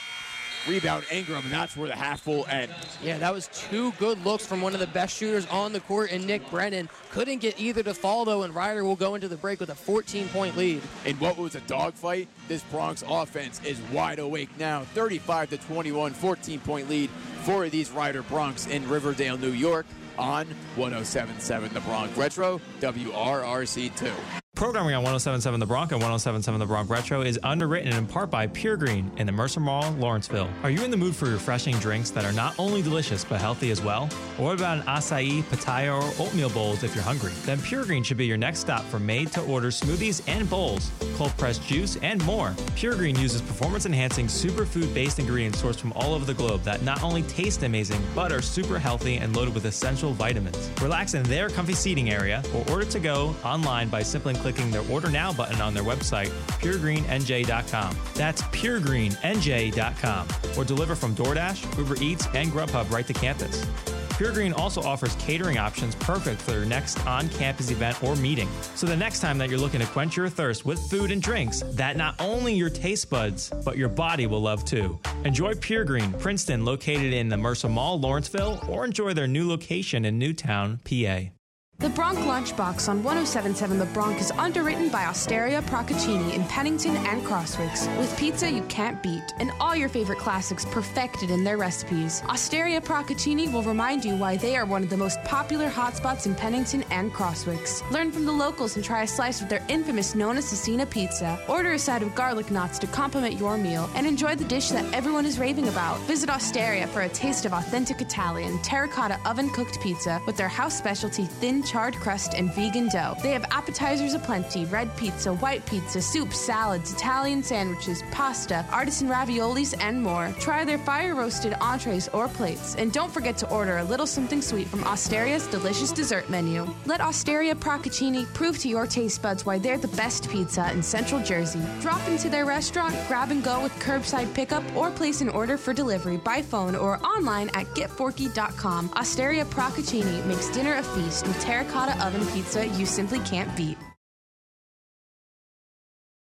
Rebound Ingram, and that's where the half will end. Yeah, that was two good looks from one of the best shooters on the court and Nick Brennan. Couldn't get either to fall, though, and Rider will go into the break with a 14 point lead. In what was a dogfight, this Broncs offense is wide awake now. 35 to 21, 14 point lead for these Rider Broncs in Riverdale, New York on 1077 The Bronx Retro, WRRC2. Programming on 1077 The Bronx and 1077 The Bronx Retro is underwritten in part by Pure Green in the Mercer Mall, Lawrenceville. Are you in the mood for refreshing drinks that are not only delicious but healthy as well? Or what about an acai, pitaya, or oatmeal bowls if you're hungry? Then Pure Green should be your next stop for made to order smoothies and bowls, cold pressed juice, and more. Pure Green uses performance enhancing superfood based ingredients sourced from all over the globe that not only taste amazing but are super healthy and loaded with essential vitamins. Relax in their comfy seating area or order to go online by simply clicking their Order Now button on their website, puregreennj.com. That's puregreennj.com. Or deliver from DoorDash, Uber Eats, and Grubhub right to campus. Pure Green also offers catering options perfect for your next on campus event or meeting. So the next time that you're looking to quench your thirst with food and drinks that not only your taste buds, but your body will love too. Enjoy Pure Green, Princeton, located in the Mercer Mall, Lawrenceville, or enjoy their new location in Newtown, PA. The Bronx Lunchbox on 1077 The Bronx is underwritten by Osteria Procaccini in Pennington and Crosswicks, with pizza you can't beat and all your favorite classics perfected in their recipes. Osteria Procaccini will remind you why they are one of the most popular hotspots in Pennington and Crosswicks. Learn from the locals and try a slice of their infamous Nona Cecina pizza. Order a side of garlic knots to complement your meal and enjoy the dish that everyone is raving about. Visit Osteria for a taste of authentic Italian terracotta oven cooked pizza with their house specialty thin charred crust, and vegan dough. They have appetizers aplenty, red pizza, white pizza, soup, salads, Italian sandwiches, pasta, artisan raviolis, and more. Try their fire roasted entrees or plates, and don't forget to order a little something sweet from Osteria's delicious dessert menu. Let Osteria Procaccini prove to your taste buds why they're the best pizza in Central Jersey. Drop into their restaurant, grab and go with curbside pickup, or place an order for delivery by phone or online at getforky.com. Osteria Procaccini makes dinner a feast with terracotta oven pizza you simply can't beat.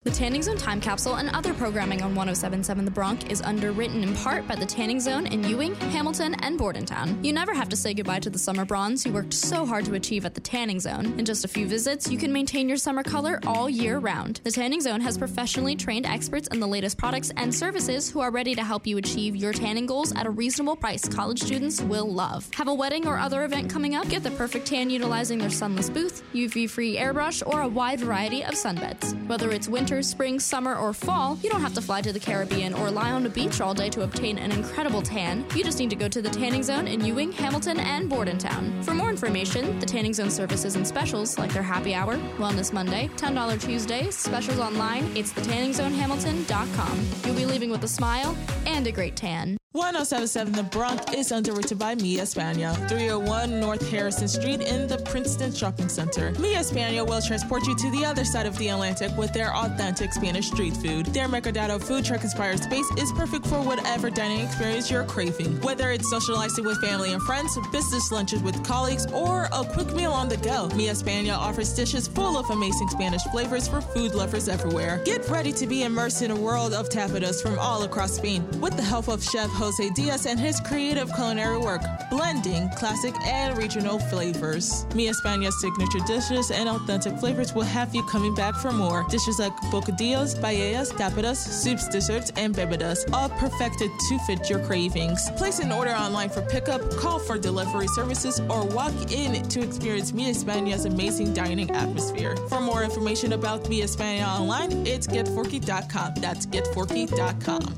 The Tanning Zone Time Capsule and other programming on 1077 The Bronx is underwritten in part by the Tanning Zone in Ewing, Hamilton, and Bordentown. You never have to say goodbye to the summer bronze you worked so hard to achieve at the Tanning Zone. In just a few visits, you can maintain your summer color all year round. The Tanning Zone has professionally trained experts in the latest products and services who are ready to help you achieve your tanning goals at a reasonable price college students will love. Have a wedding or other event coming up? Get the perfect tan utilizing their sunless booth, UV free airbrush, or a wide variety of sunbeds. Whether it's winter, spring, summer, or fall, you don't have to fly to the Caribbean or lie on a beach all day to obtain an incredible tan. You just need to go to the Tanning Zone in Ewing, Hamilton, and Bordentown. For more information, the Tanning Zone services and specials like their happy hour, Wellness Monday, $10 Tuesday, specials online, it's thetanningzonehamilton.com. You'll be leaving with a smile and a great tan. 1077 The Bronx is underwritten by Mi España, 301 North Harrison Street in the Princeton Shopping Center. Mi España will transport you to the other side of the Atlantic with their authentic Spanish street food. Their Mercadado food truck inspired space is perfect for whatever dining experience you're craving. Whether it's socializing with family and friends, business lunches with colleagues, or a quick meal on the go, Mi España offers dishes full of amazing Spanish flavors for food lovers everywhere. Get ready to be immersed in a world of tapadas from all across Spain with the help of Chef Jose Diaz and his creative culinary work, blending classic and regional flavors. Mi España's signature dishes and authentic flavors will have you coming back for more. Dishes like bocadillos, paellas, tapadas, soups, desserts, and bebidas, all perfected to fit your cravings. Place an order online for pickup, call for delivery services, or walk in to experience Mi España's amazing dining atmosphere. For more information about Mi España online, it's getforky.com. That's getforky.com.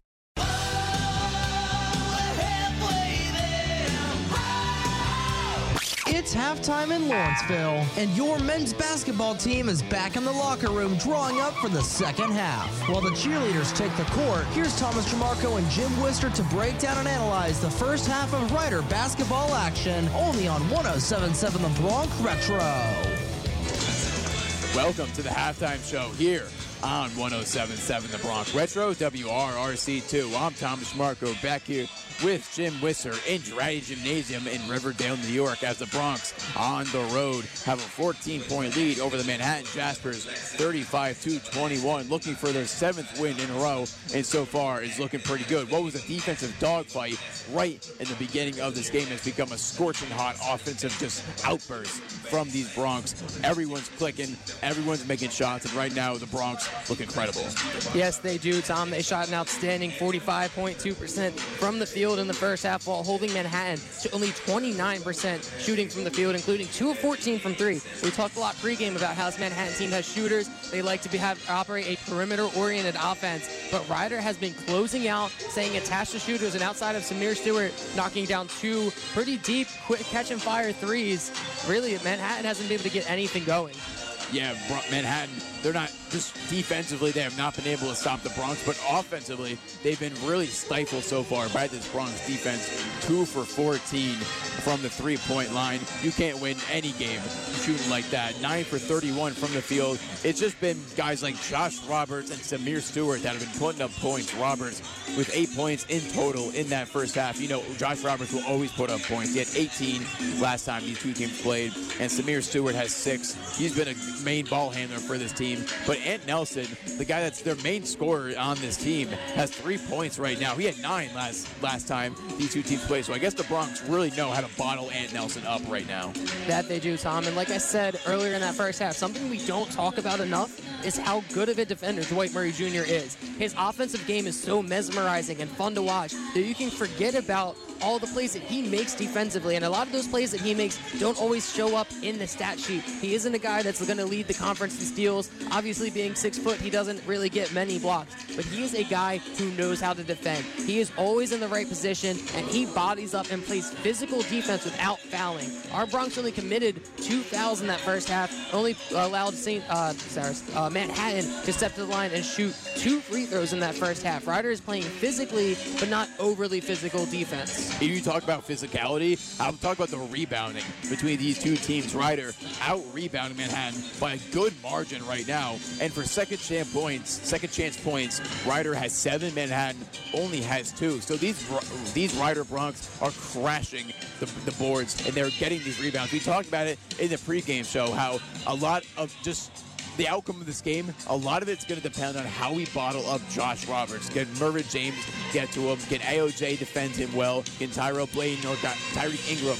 It's halftime in Lawrenceville, and your men's basketball team is back in the locker room drawing up for the second half. While the cheerleaders take the court, here's Thomas Trimarco and Jim Wister to break down and analyze the first half of Rider basketball action only on 1077 The Bronx Retro. Welcome to the halftime show here on 1077 The Bronx Retro, WRRC2. I'm Thomas Trimarco back here with Jim Wister in Draddy Gymnasium in Riverdale, New York, as the Broncs on the road have a 14 point lead over the Manhattan Jaspers, 35 21, looking for their seventh win in a row, and so far is looking pretty good. What was a defensive dogfight right in the beginning of this game has become a scorching hot offensive just outburst from these Broncs. Everyone's clicking, everyone's making shots, and right now the Broncs look incredible. Yes, they do, Tom. They shot an outstanding 45.2% from the field in the first half while holding Manhattan to only 29% shooting from the field, including 2 of 14 from 3. We talked a lot pregame about how this Manhattan team has shooters. They like to be, have operate a perimeter-oriented offense, but Rider has been closing out, saying attach the shooters, and outside of Samir Stewart knocking down two pretty deep, quick catch and fire threes, really Manhattan hasn't been able to get anything going. Yeah, Manhattan, they're not just defensively, they have not been able to stop the Broncs, but offensively, they've been really stifled so far by this Broncs defense. Two for 14 from the three point line. You can't win any game shooting like that. Nine for 31 from the field. It's just been guys like Josh Roberts and Samir Stewart that have been putting up points. Roberts with eight points in total in that first half. You know, Josh Roberts will always put up points. He had 18 last time these two teams played, and Samir Stewart has six. He's been a main ball handler for this team. But Ant Nelson, the guy that's their main scorer on this team, has three points right now. He had nine last last time these two teams played. So I guess the Broncs really know how to bottle Ant Nelson up right now. That they do, Tom. And like I said earlier in that first half, something we don't talk about enough is how good of a defender Dwight Murray Jr. is. His offensive game is so mesmerizing and fun to watch that you can forget about all the plays that he makes defensively. And a lot of those plays that he makes don't always show up in the stat sheet. He isn't a guy that's going to lead the conference in steals. Obviously, being six foot, he doesn't really get many blocks. But he is a guy who knows how to defend. He is always in the right position, and he bodies up and plays physical defense without fouling. Our Broncs only committed two fouls in that first half, only allowed St. Uh, sorry, uh, Manhattan to step to the line and shoot two free throws in that first half. Rider is playing physically, but not overly physical defense. If you talk about physicality, I'll talk about the rebounding between these two teams. Rider out rebounding Manhattan by a good margin right now. And for second chance points, second chance points, Rider has seven, Manhattan only has two. So these these Rider Broncs are crashing the, the boards and they're getting these rebounds. We talked about it in the pregame show how a lot of just the outcome of this game, a lot of it's going to depend on how we bottle up Josh Roberts. Can Mervin James get to him? Can AOJ defend him well? Can Tyrell Blaine or Tyreek Ingram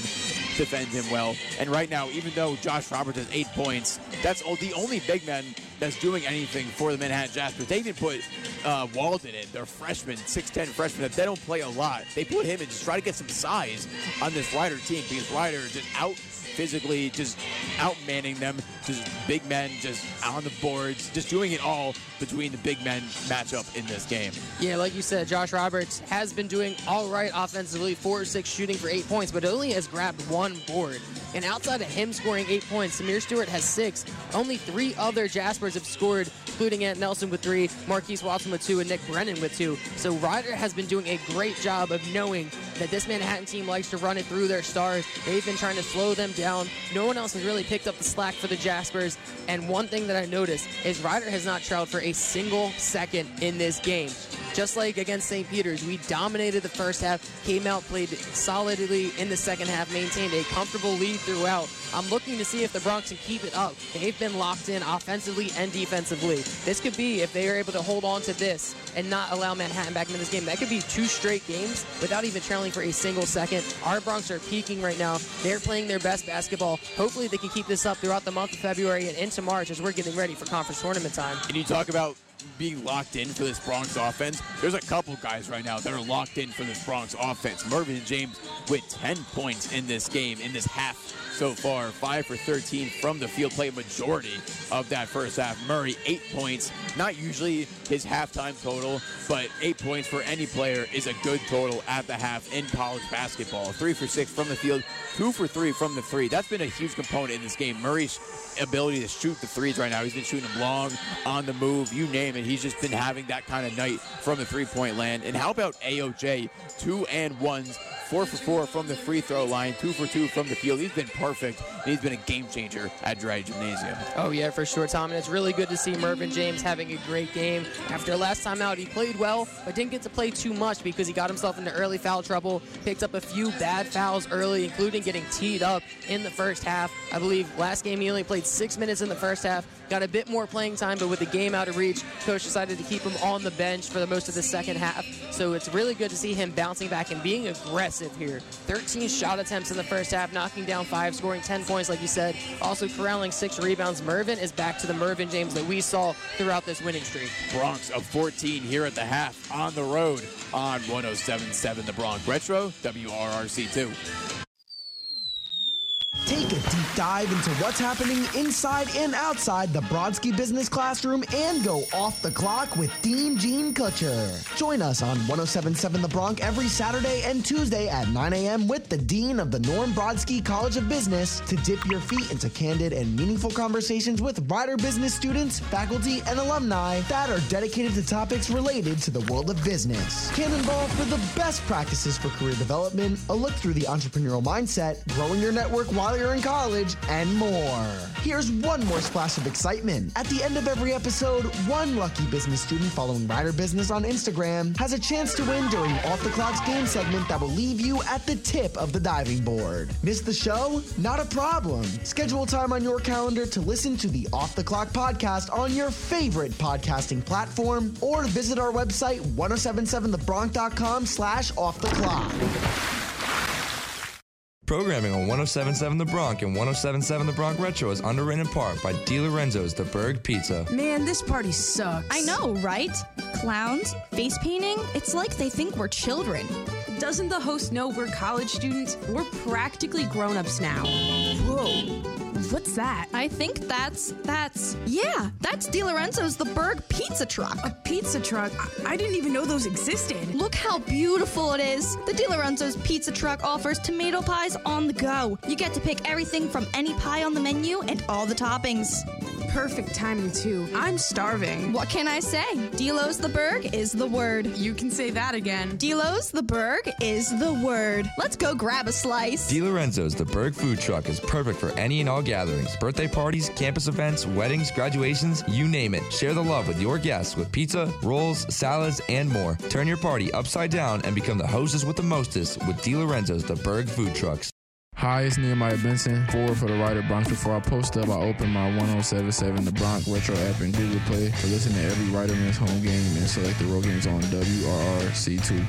defend him well? And right now, even though Josh Roberts has eight points, that's the only big man that's doing anything for the Manhattan Jaspers. They even put uh, Walden in, their freshman, 6'10 freshman, that they don't play a lot. They put him in just try to get some size on this Rider team because Rider just out physically, just outmanning them, just big men, just on the boards, just doing it all between the big men matchup in this game. Yeah, like you said, Josh Roberts has been doing all right offensively, four or six shooting for eight points, but only has grabbed one board. And outside of him scoring eight points, Samir Stewart has six. Only three other Jaspers have scored, including Ant Nelson with three, Marquise Watson with two, and Nick Brennan with two. So Rider has been doing a great job of knowing that this Manhattan team likes to run it through their stars. They've been trying to slow them down. No one else has really picked up the slack for the Jaspers. And one thing that I noticed is Rider has not trailed for a single second in this game. Just like against St. Peter's, we dominated the first half, came out, played solidly in the second half, maintained a comfortable lead throughout. I'm looking to see if the Broncs can keep it up. They've been locked in offensively and defensively. This could be, if they are able to hold on to this and not allow Manhattan back into this game, that could be two straight games without even trailing for a single second. Our Broncs are peaking right now. They're playing their best basketball. Hopefully they can keep this up throughout the month of February and into March as we're getting ready for conference tournament time. And you talk about being locked in for this Broncs offense, there's a couple guys right now that are locked in for this Broncs offense. Mervin James with 10 points in this game, in this half so far. 5 for 13 from the field, play majority of that first half. Murray, 8 points. Not usually his halftime total, but 8 points for any player is a good total at the half in college basketball. 3 for 6 from the field, 2 for 3 from the three. That's been a huge component in this game. Murray's ability to shoot the threes right now. He's been shooting them long, on the move, you name it. He's just been having that kind of night from the three point land. And how about AOJ? Two and ones four for four from the free throw line, two for two from the field. He's been perfect. He's been a game changer at Draddy Gymnasium. Oh, yeah, for sure, Tom. And it's really good to see Mervin James having a great game. After last time out, he played well, but didn't get to play too much because he got himself into early foul trouble, picked up a few bad fouls early, including getting teed up in the first half. I believe last game he only played six minutes in the first half, got a bit more playing time, but with the game out of reach, coach decided to keep him on the bench for the most of the second half. So it's really good to see him bouncing back and being aggressive here. 13 shot attempts in the first half, knocking down five, scoring 10 points, like you said. Also corralling six rebounds. Mervin is back to the Mervin James that we saw throughout this winning streak. Broncs of 14 here at the half on the road on 1077 The Bronx Retro, WRRC2. Take a deep dive into what's happening inside and outside the Brodsky Business Classroom and go off the clock with Dean Gene Kutcher. Join us on 1077 The Bronx every Saturday and Tuesday at 9 a.m. with the Dean of the Norm Brodsky College of Business to dip your feet into candid and meaningful conversations with Rider business students, faculty, and alumni that are dedicated to topics related to the world of business. Cannonball for the best practices for career development, a look through the entrepreneurial mindset, growing your network while you're in college, and more. Here's one more splash of excitement. At the end of every episode, one lucky business student following Rider Business on Instagram has a chance to win during Off the Clock's game segment that will leave you at the tip of the diving board. Miss the show? Not a problem. Schedule time on your calendar to listen to the Off the Clock podcast on your favorite podcasting platform or visit our website 1077thebronx.com slash off the clock. Programming on 1077 The Bronx and 1077 The Bronx Retro is underwritten in part by D. Lorenzo's The Berg Pizza. Man, this party sucks. I know, right? Clowns, face painting, it's like they think we're children. Doesn't the host know we're college students? We're practically grown ups now. Whoa. What's that? I think that's that's yeah, that's Di Lorenzo's the Berg pizza truck. A pizza truck? I, I didn't even know those existed. Look how beautiful it is. The Di Lorenzo's pizza truck offers tomato pies on the go. You get to pick everything from any pie on the menu and all the toppings. Perfect timing too. I'm starving. What can I say? Delos the Berg is the word. You can say that again. Delos the Berg is the word. Let's go grab a slice. Di Lorenzo's The Berg Food Truck is perfect for any and all gatherings, birthday parties, campus events, weddings, graduations, you name it. Share the love with your guests with pizza, rolls, salads, and more. Turn your party upside down and become the hostess with the mostest with Di Lorenzo's The Berg Food Trucks. Hi, it's Nehemiah Benson, forward for the Rider Broncs. Before I post up, I open my 1077 The Bronx Retro app in Google Play to listen to every Riderman's home game and select the road games on WRRC2.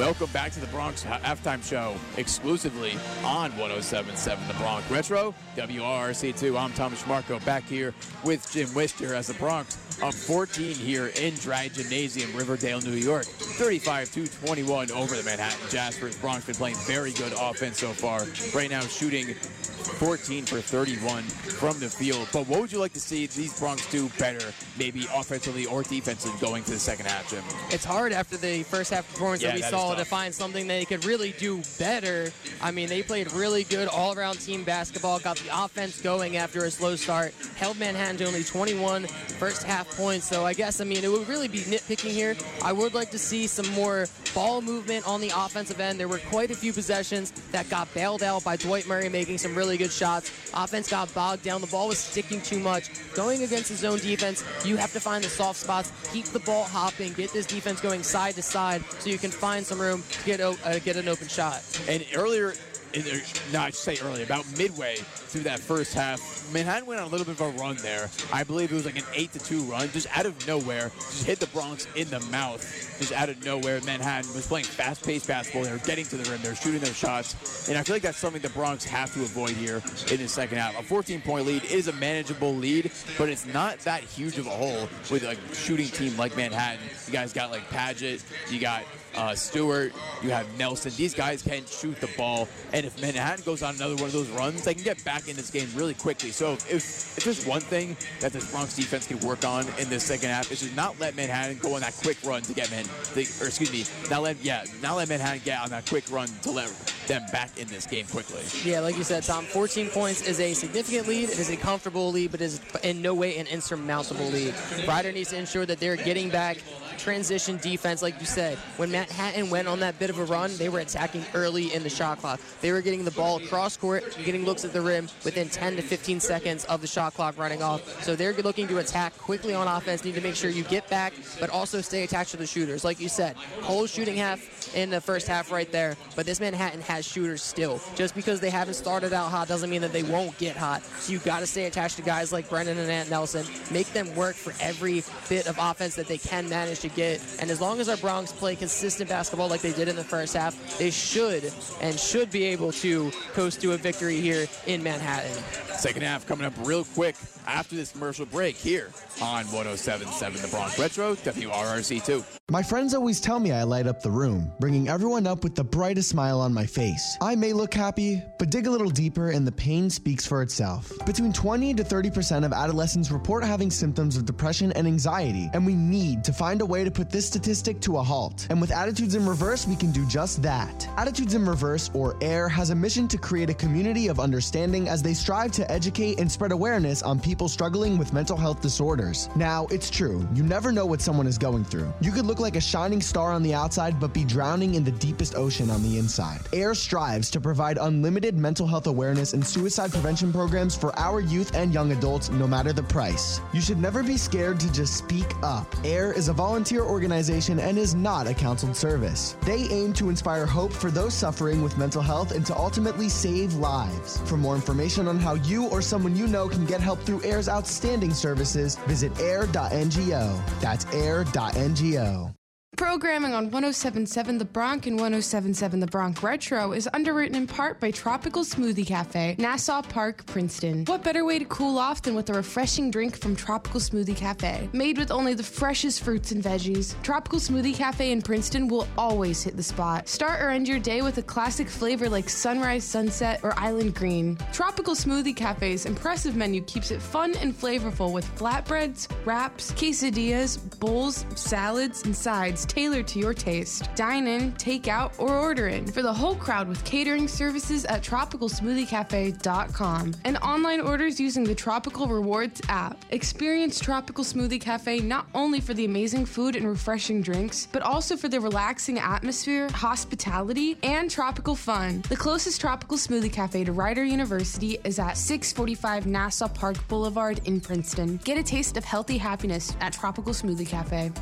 Welcome back to the Broncs halftime show exclusively on 1077 The Bronx Retro, WRRC2. I'm Thomas Trimarco back here with Jim Wister as the Broncs up 14 here in Draddy Gymnasium, Riverdale, New York. 35 to 21 over the Manhattan Jaspers. Broncs been playing very good offense so far. Right now shooting 14 for 31 from the field. But what would you like to see these Broncs do better, maybe offensively or defensively, going to the second half, Jim? It's hard after the first half performance Yeah, that we that to find something they could really do better. I mean, they played really good all-around team basketball, got the offense going after a slow start, held Manhattan to only 21 first half points. So I guess, I mean, it would really be nitpicking here. I would like to see some more ball movement on the offensive end. There were quite a few possessions that got bailed out by Dwight Murray making some really good shots. Offense got bogged down. The ball was sticking too much. Going against the zone defense, you have to find the soft spots, keep the ball hopping, get this defense going side to side so you can find some room to get, uh, get an open shot. And earlier in their, no, I should say early, about midway through that first half, Manhattan went on a little bit of a run there. I believe it was like an 8 to 2 run, just out of nowhere, just hit the Broncs in the mouth, just out of nowhere. Manhattan was playing fast paced basketball. They were getting to the rim, they were shooting their shots. And I feel like that's something the Broncs have to avoid here in the second half. A 14 point lead is a manageable lead, but it's not that huge of a hole with a shooting team like Manhattan. You guys got like Padgett, you got uh, Stewart, you have Nelson. These guys can shoot the ball, and if Manhattan goes on another one of those runs, they can get back in this game really quickly. So if, if there's one thing that this Broncs defense can work on in this second half, is to not let Manhattan go on that quick run to get the, or excuse me, not let yeah, not let Manhattan get on that quick run to let them back in this game quickly. Yeah, like you said, Tom, 14 points is a significant lead. It is a comfortable lead, but is in no way an insurmountable lead. Rider needs to ensure that they're getting back transition defense, like you said. When Manhattan went on that bit of a run, they were attacking early in the shot clock. They were getting the ball across court, getting looks at the rim within 10 to 15 seconds of the shot clock running off. So they're looking to attack quickly on offense. Need to make sure you get back, but also stay attached to the shooters. Like you said, whole shooting half in the first half right there. But this Manhattan has shooters still. Just because they haven't started out hot doesn't mean that they won't get hot. So you've got to stay attached to guys like Brennan and Ant Nelson. Make them work for every bit of offense that they can manage to get. And as long as our Broncs play consistent basketball like they did in the first half, they should and should be able to coast to a victory here in Manhattan. Second half coming up real quick after this commercial break here on 1077 The Bronx Retro, WRRC2. My friends always tell me I light up the room, bringing everyone up with the brightest smile on my face. I may look happy, but dig a little deeper and the pain speaks for itself. Between 20 to 30% of adolescents report having symptoms of depression and anxiety, and we need to find a way to put this statistic to a halt. And with Attitudes in Reverse, we can do just that. Attitudes in Reverse, or AIR, has a mission to create a community of understanding as they strive to educate and spread awareness on people struggling with mental health disorders. Now, it's true, you never know what someone is going through. You could look like a shining star on the outside, but be drowning in the deepest ocean on the inside. AIR strives to provide unlimited mental health awareness and suicide prevention programs for our youth and young adults, no matter the price. You should never be scared to just speak up. AIR is a volunteer organization and is not a counseled service. They aim to inspire hope for those suffering with mental health and to ultimately save lives. For more information on how you or someone you know can get help through AIR's outstanding services, visit air.ngo. That's air.ngo. Programming on 1077 The Bronx and 1077 The Bronx Retro is underwritten in part by Tropical Smoothie Cafe, Nassau Park, Princeton. What better way to cool off than with a refreshing drink from Tropical Smoothie Cafe? Made with only the freshest fruits and veggies, Tropical Smoothie Cafe in Princeton will always hit the spot. Start or end your day with a classic flavor like sunrise, sunset, or island green. Tropical Smoothie Cafe's impressive menu keeps it fun and flavorful with flatbreads, wraps, quesadillas, bowls, salads, and sides tailored to your taste. Dine in, take out, or order in for the whole crowd with catering services at tropicalsmoothiecafe.com and online orders using the Tropical Rewards app. Experience Tropical Smoothie Cafe not only for the amazing food and refreshing drinks, but also for the relaxing atmosphere, hospitality, and tropical fun. The closest Tropical Smoothie Cafe to Rider University is at 645 Nassau Park Boulevard in Princeton. Get a taste of healthy happiness at Tropical Smoothie Cafe.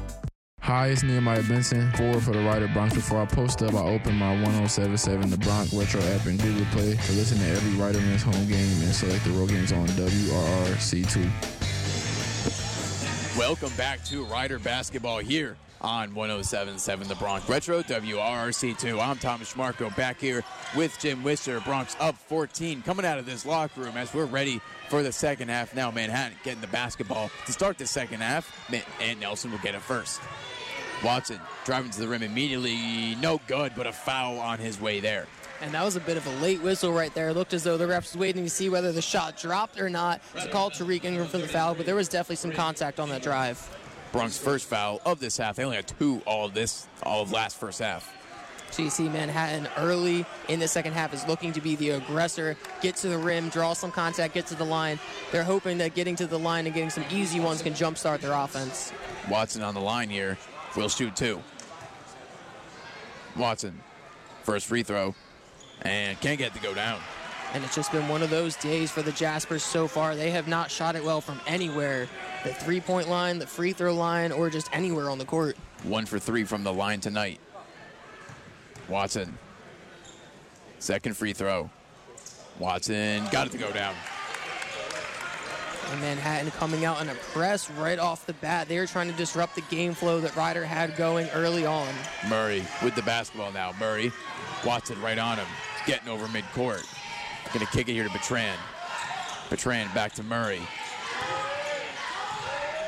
Hi, it's Nehemiah Benson, forward for the Rider Broncs. Before I post up, I open my 1077 The Bronx Retro app in Google Play to listen to every Writer Riderman's home game and select the road games on WRRC2. Welcome back to Rider Basketball here on 1077 The Bronx Retro, WRRC2. I'm Thomas Trimarco back here with Jim Wister. Broncs up 14, coming out of this locker room as we're ready for the second half. Now Manhattan getting the basketball to start the second half, and Nelson will get it first. Watson driving to the rim immediately, no good, but a foul on his way there. And that was a bit of a late whistle right there. It looked as though the refs was waiting to see whether the shot dropped or not. It's a call to Tariq Ingram for the foul, but there was definitely some contact on that drive. Broncs first foul of this half. They only had two all of this, all of last first half. See Manhattan early in the second half is looking to be the aggressor, get to the rim, draw some contact, get to the line. They're hoping that getting to the line and getting some easy ones can jumpstart their offense. Watson on the line here will shoot two. Watson, first free throw, and can't get to go down. And it's just been one of those days for the Jaspers so far. They have not shot it well from anywhere the three point line, the free throw line, or just anywhere on the court. One for three from the line tonight. Watson Second free throw. Watson got it to go down. And Manhattan coming out in a press right off the bat. They are trying to disrupt the game flow that Rider had going early on. Murray with the basketball now. Murray, Watson right on him, getting over midcourt. Gonna kick it here to Bertrand. Bertrand back to Murray.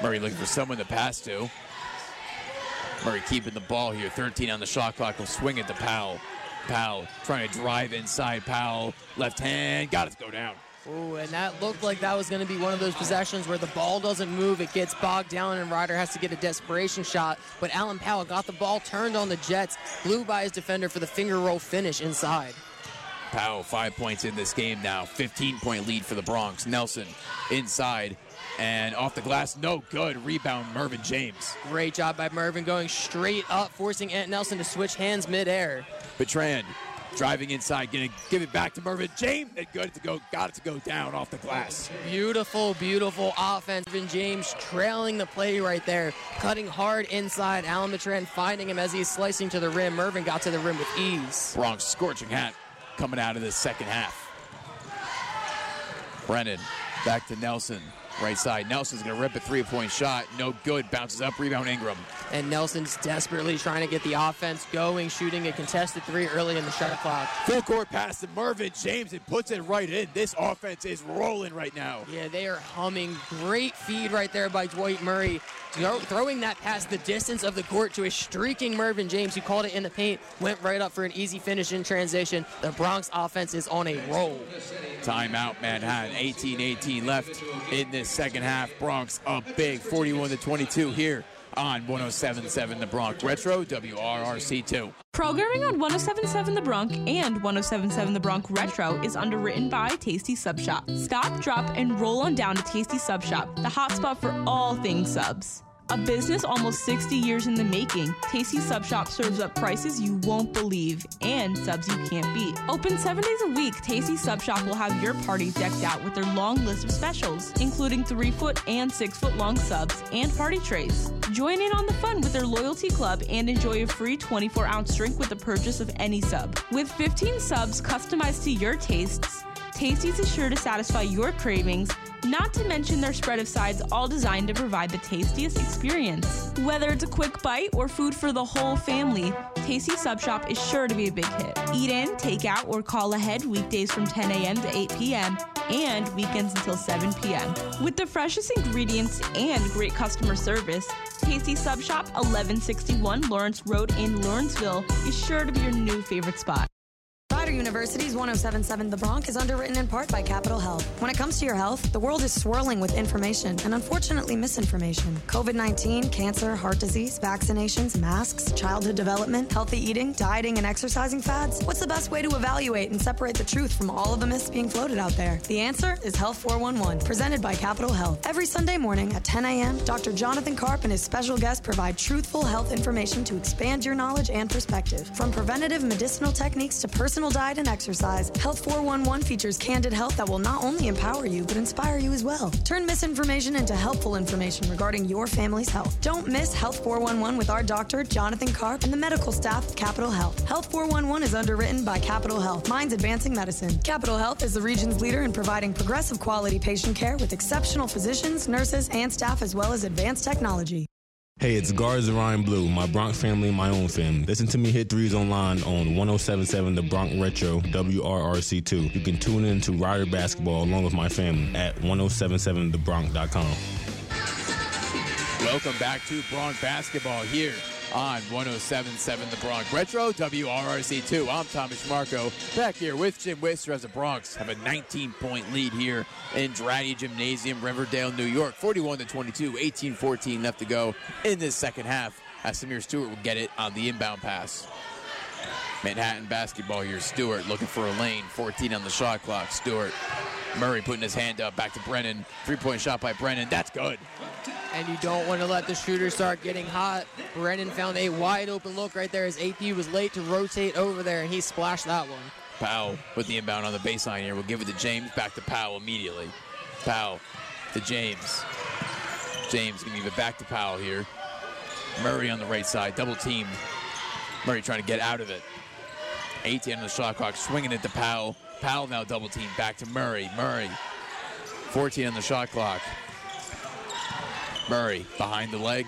Murray looking for someone to pass to. Murray keeping the ball here. 13 on the shot clock. Will swing it to Powell. Powell trying to drive inside. Powell left hand got it to go down. Ooh, and that looked like that was going to be one of those possessions where the ball doesn't move, it gets bogged down, and Rider has to get a desperation shot. But Allen Powell got the ball turned on the Jets, blew by his defender for the finger roll finish inside. Powell, five points in this game now. 15 point lead for the Broncs. Nelson inside and off the glass, no good. Rebound, Mervin James. Great job by Mervin going straight up, forcing Ant Nelson to switch hands midair. Bertrand driving inside, getting give it back to Mervin James. And good to go, got it to go down off the glass. Beautiful, beautiful offense. Mervin James trailing the play right there, cutting hard inside. Alan Bertrand finding him as he's slicing to the rim. Mervin got to the rim with ease. Broncs scorching hat coming out of the second half. Brennan back to Nelson. Right side. Nelson's going to rip a three point shot. No good. Bounces up. Rebound Ingram. And Nelson's desperately trying to get the offense going, shooting a contested three early in the shot clock. Full court pass to Mervin James and puts it right in. This offense is rolling right now. Yeah, they are humming. Great feed right there by Dwight Murray. Throwing that past the distance of the court to a streaking Mervin James who called it in the paint, went right up for an easy finish in transition. The Broncs offense is on a roll. Timeout, Manhattan. 18 18 left in this second half. Broncs up big, 41 to 22 here on 1077 The Bronx Retro, WRRC2. Programming on 1077 The Bronx and 1077 The Bronx Retro is underwritten by Tasty Sub Shop. Stop, drop, and roll on down to Tasty Sub Shop, the hotspot for all things subs. A business almost 60 years in the making, Tasty Sub Shop serves up prices you won't believe and subs you can't beat. Open seven days a week, Tasty Sub Shop will have your party decked out with their long list of specials, including three foot and six foot long subs and party trays. Join in on the fun with their loyalty club and enjoy a free 24 ounce drink with the purchase of any sub. With 15 subs customized to your tastes, Tasty's is sure to satisfy your cravings not to mention their spread of sides, all designed to provide the tastiest experience. Whether it's a quick bite or food for the whole family, Tasty Sub Shop is sure to be a big hit. Eat in, take out, or call ahead weekdays from 10 a.m. to 8 p.m. and weekends until 7 p.m. With the freshest ingredients and great customer service, Tasty Sub Shop, 1161 Lawrence Road in Lawrenceville, is sure to be your new favorite spot. Rider University's 1077 The Bronx is underwritten in part by Capital Health. When it comes to your health, the world is swirling with information and unfortunately misinformation. COVID 19, cancer, heart disease, vaccinations, masks, childhood development, healthy eating, dieting, and exercising fads. What's the best way to evaluate and separate the truth from all of the myths being floated out there? The answer is Health 411, presented by Capital Health. Every Sunday morning at 10 a.m., Dr. Jonathan Karp and his special guests provide truthful health information to expand your knowledge and perspective. From preventative medicinal techniques to personal and exercise, Health 411 features candid health that will not only empower you, but inspire you as well. Turn misinformation into helpful information regarding your family's health. Don't miss Health 411 with our doctor, Jonathan Karp, and the medical staff of Capital Health. Health 411 is underwritten by Capital Health, Minds Advancing Medicine. Capital Health is the region's leader in providing progressive quality patient care with exceptional physicians, nurses, and staff, as well as advanced technology. Hey, it's Garza Ryan Blue, my Broncs family, my own family. Listen to me hit threes online on 1077 The Bronx Retro, WRRC2. You can tune in to Rider Basketball along with my family at 1077thebronx.com. Welcome back to Broncs Basketball here on 1077 The Bronx Retro, WRRC2. I'm Thomas Trimarco, back here with Jim Wister as the Broncs have a 19 point lead here in Draddy Gymnasium, Riverdale, New York. 41 to 22, 18 14 left to go in this second half as Samir Stewart will get it on the inbound pass. Manhattan basketball here. Stewart looking for a lane. 14 on the shot clock. Stewart. Murray putting his hand up. Back to Brennan. Three point shot by Brennan. That's good. And you don't want to let the shooter start getting hot. Brennan found a wide open look right there as AP was late to rotate over there, and he splashed that one. Powell with the inbound on the baseline here. We'll give it to James. Back to Powell immediately. Powell to James. James going to give it back to Powell here. Murray on the right side. Double team. Murray trying to get out of it. 18 on the shot clock, swinging it to Powell. Powell now double team back to Murray. Murray, 14 on the shot clock. Murray behind the leg,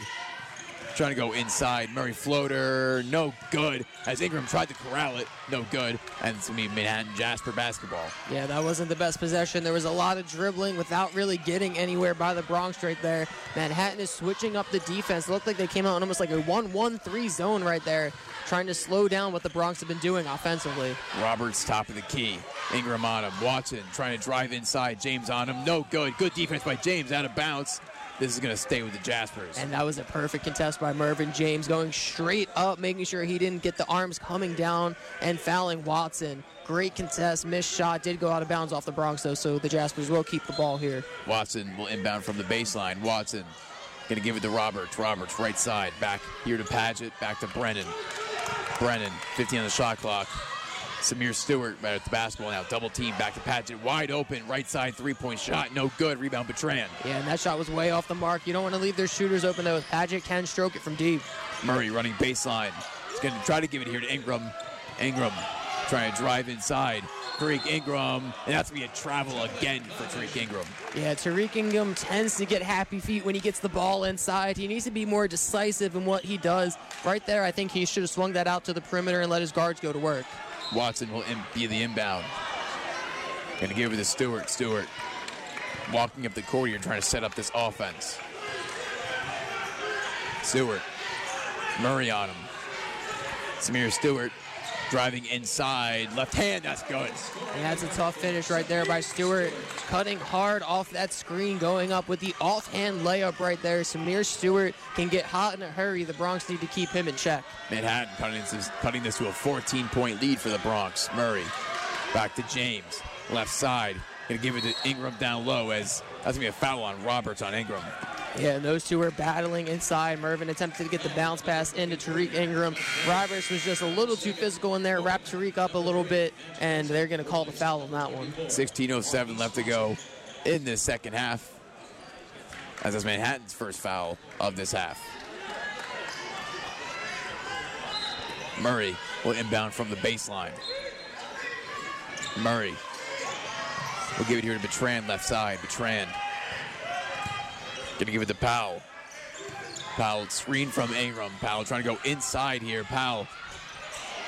trying to go inside. Murray floater, no good. As Ingram tried to corral it, no good. And it's going to be Manhattan Jasper basketball. Yeah, that wasn't the best possession. There was a lot of dribbling without really getting anywhere by the Broncs right there. Manhattan is switching up the defense. It looked like they came out in almost like a 1-1-3 zone right there, trying to slow down what the Broncs have been doing offensively. Roberts top of the key. Ingram on him. Watson trying to drive inside. James on him. No good. Good defense by James. Out of bounds. This is going to stay with the Jaspers. And that was a perfect contest by Mervin James, going straight up, making sure he didn't get the arms coming down and fouling Watson. Great contest, missed shot, did go out of bounds off the Bronx though, so the Jaspers will keep the ball here. Watson will inbound from the baseline. Watson going to give it to Roberts. Roberts right side, back here to Padgett, back to Brennan. Brennan, 15 on the shot clock. Samir Stewart right at the basketball now. Double team back to Padgett. Wide open. Right side three point shot. No good. Rebound Bertrand. Yeah, and that shot was way off the mark. You don't want to leave their shooters open though. Padgett can stroke it from deep. Murray running baseline. He's going to try to give it here to Ingram. Ingram trying to drive inside. Tariq Ingram, and that's going to be a travel again for Tariq Ingram. Yeah, Tariq Ingram tends to get happy feet when he gets the ball inside. He needs to be more decisive in what he does. Right there, I think he should have swung that out to the perimeter and let his guards go to work. Watson will be the inbound. Going to give it to Stewart. Stewart walking up the court here, trying to set up this offense. Stewart. Murray on him. Samir Stewart driving inside. Left hand, that's good. And that's a tough finish right there by Stewart. Cutting hard off that screen, going up with the offhand layup right there. Samir Stewart can get hot in a hurry. The Broncs need to keep him in check. Manhattan cutting this, cutting this to a 14 point lead for the Broncs. Murray back to James. Left side. Gonna give it to Ingram down low as that's gonna be a foul on Roberts on Ingram. Yeah, and those two were battling inside. Mervin attempted to get the bounce pass into Tariq Ingram. Roberts was just a little too physical in there, wrapped Tariq up a little bit, and they're going to call the foul on that one. 16.07 left to go in this second half. As is Manhattan's first foul of this half. Murray will inbound from the baseline. Murray will give it here to Bertrand, left side. Bertrand Gonna give it to Powell. Powell screen from Ingram. Powell trying to go inside here. Powell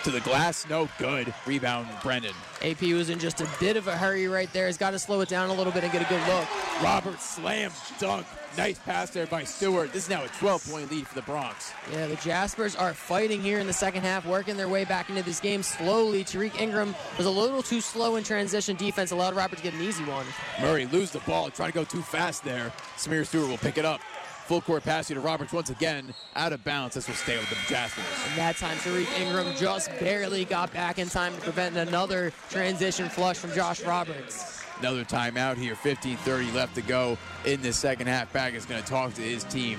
to the glass, no good. Rebound, Brennan. AP was in just a bit of a hurry right there. He's got to slow it down a little bit and get a good look. Robert slam dunk. Nice pass there by Stewart. This is now a 12 point lead for the Broncs. Yeah, the Jaspers are fighting here in the second half, working their way back into this game slowly. Tariq Ingram was a little too slow in transition defense, allowed Robert to get an easy one. Murray lose the ball, trying to go too fast there. Samir Stewart will pick it up. Full court pass here to Roberts once again. Out of bounds. This will stay with the Jaspers. And that time, Tariq Ingram just barely got back in time to prevent another transition flush from Josh Roberts. Another timeout here. 15:30 left to go in this second half. Bag is going to talk to his team.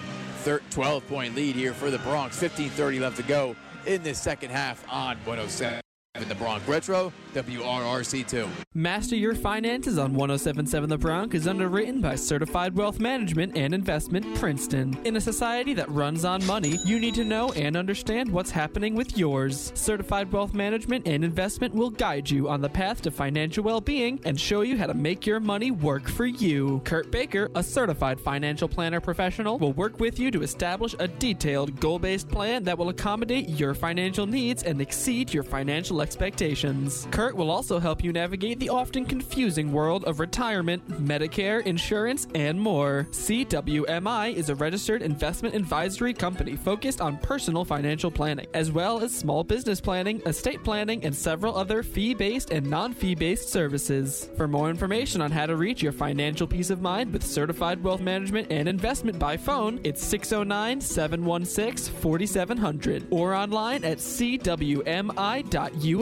12 point lead here for the Broncs. 15:30 left to go in this second half on 107. In the Bronx Retro, WRRC2. Master Your Finances on 1077 The Bronx is underwritten by Certified Wealth Management and Investment Princeton. In a society that runs on money, you need to know and understand what's happening with yours. Certified Wealth Management and Investment will guide you on the path to financial well being and show you how to make your money work for you. Kurt Baker, a certified financial planner professional, will work with you to establish a detailed, goal based plan that will accommodate your financial needs and exceed your financial expectations. Kurt will also help you navigate the often confusing world of retirement, Medicare, insurance, and more. CWMI is a registered investment advisory company focused on personal financial planning, as well as small business planning, estate planning, and several other fee based and non fee based services. For more information on how to reach your financial peace of mind with certified wealth management and investment by phone, it's 609 716 4700 or online at cwmi.us.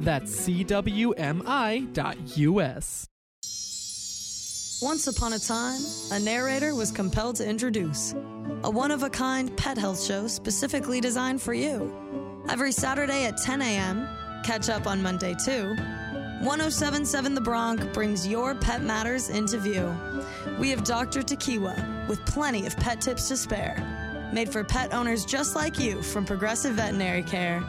That's cwmi.us. Once upon a time, a narrator was compelled to introduce a one of a kind pet health show specifically designed for you. Every Saturday at 10 a.m., catch up on Monday too. 1077 The Bronx brings your pet matters into view. We have Dr. Tequiwa with plenty of pet tips to spare, made for pet owners just like you from Progressive Veterinary Care.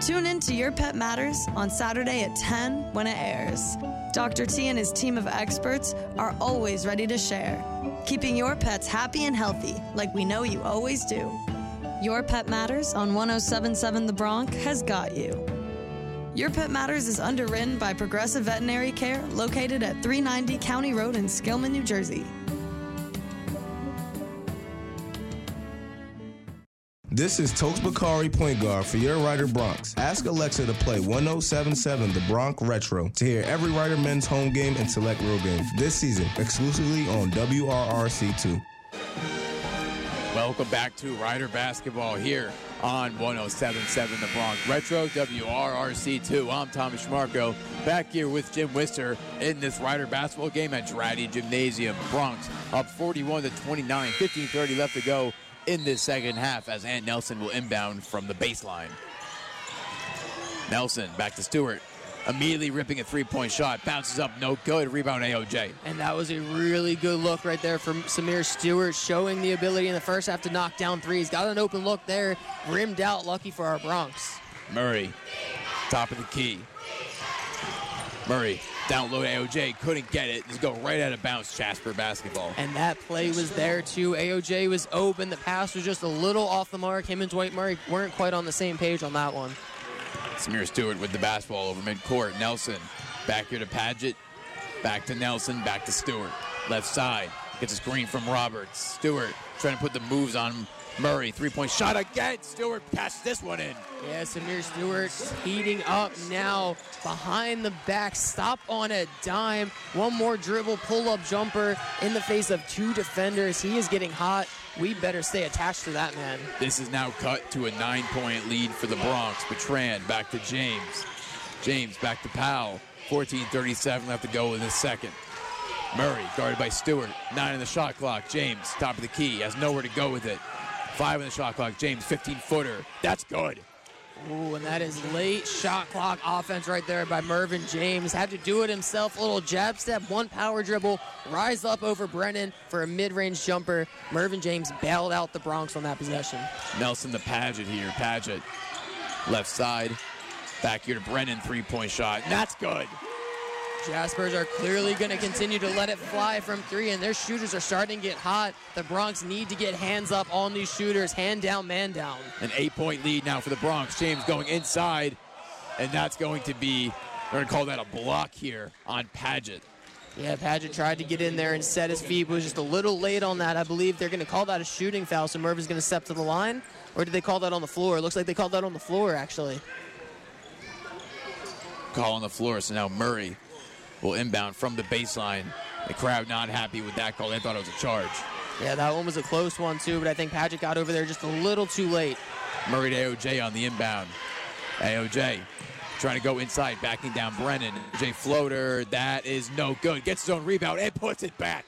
Tune in to Your Pet Matters on Saturday at 10 when it airs. Dr. T and his team of experts are always ready to share, keeping your pets happy and healthy like we know you always do. Your Pet Matters on 1077 The Bronx has got you. Your Pet Matters is underwritten by Progressive Veterinary Care located at 390 County Road in Skillman, New Jersey. This is Tokes Bakari, point guard for your Rider Broncs. Ask Alexa to play 1077 The Bronx Retro to hear every Rider men's home game and select road games this season exclusively on WRRC2. Welcome back to Rider Basketball here on 1077 The Bronx Retro, WRRC2. I'm Tommy Trimarco, back here with Jim Wister in this Rider basketball game at Draddy Gymnasium. Broncs up 41 to 29, 15:30 left to go in this second half as Ant Nelson will inbound from the baseline. Nelson back to Stewart. Immediately ripping a three-point shot, bounces up, no good. Rebound AOJ. And that was a really good look right there from Samir Stewart, showing the ability in the first half to knock down threes. Got an open look there, rimmed out, lucky for our Broncs. Murray, top of the key. Murray, down low AOJ, couldn't get it. Just go right out of bounds, Jasper basketball. And that play was there too. AOJ was open. The pass was just a little off the mark. Him and Dwight Murray weren't quite on the same page on that one. Samir Stewart with the basketball over midcourt. Nelson back here to Padgett. Back to Nelson. Back to Stewart. Left side. Gets a screen from Roberts. Stewart trying to put the moves on Murray. Three point shot again. Stewart catches this one in. Yeah, Samir Stewart heating up now behind the back. Stop on a dime. One more dribble, pull up jumper in the face of two defenders. He is getting hot. We better stay attached to that man. This is now cut to a nine point lead for the Broncs. Bertrand back to James. James back to Powell. 14.37 left to go in the second. Murray guarded by Stewart. Nine in the shot clock. James, top of the key, has nowhere to go with it. Five in the shot clock. James, 15 footer. That's good. Ooh, and that is late shot clock offense right there by Mervin James. Had to do it himself. A little jab step, one power dribble, rise up over Brennan for a mid range jumper. Mervin James bailed out the Broncs on that possession. Nelson the Padgett here. Padgett, left side. Back here to Brennan, three point shot. And that's good. Jaspers are clearly going to continue to let it fly from three, and their shooters are starting to get hot. The Broncs need to get hands up on these shooters, hand down, man down. An eight point lead now for the Broncs. James going inside, and that's going to be, they're going to call that a block here on Padgett. Yeah, Padgett tried to get in there and set his feet, but was just a little late on that. I believe they're going to call that a shooting foul, so Mervin's going to step to the line. Or did they call that on the floor? It looks like they called that on the floor, actually. Call on the floor, so now Murray will inbound from the baseline. The crowd not happy with that call. They thought it was a charge. Yeah, that one was a close one, too, but I think Padgett got over there just a little too late. Murray to AOJ on the inbound. AOJ trying to go inside, backing down Brennan. J floater, that is no good. Gets his own rebound and puts it back.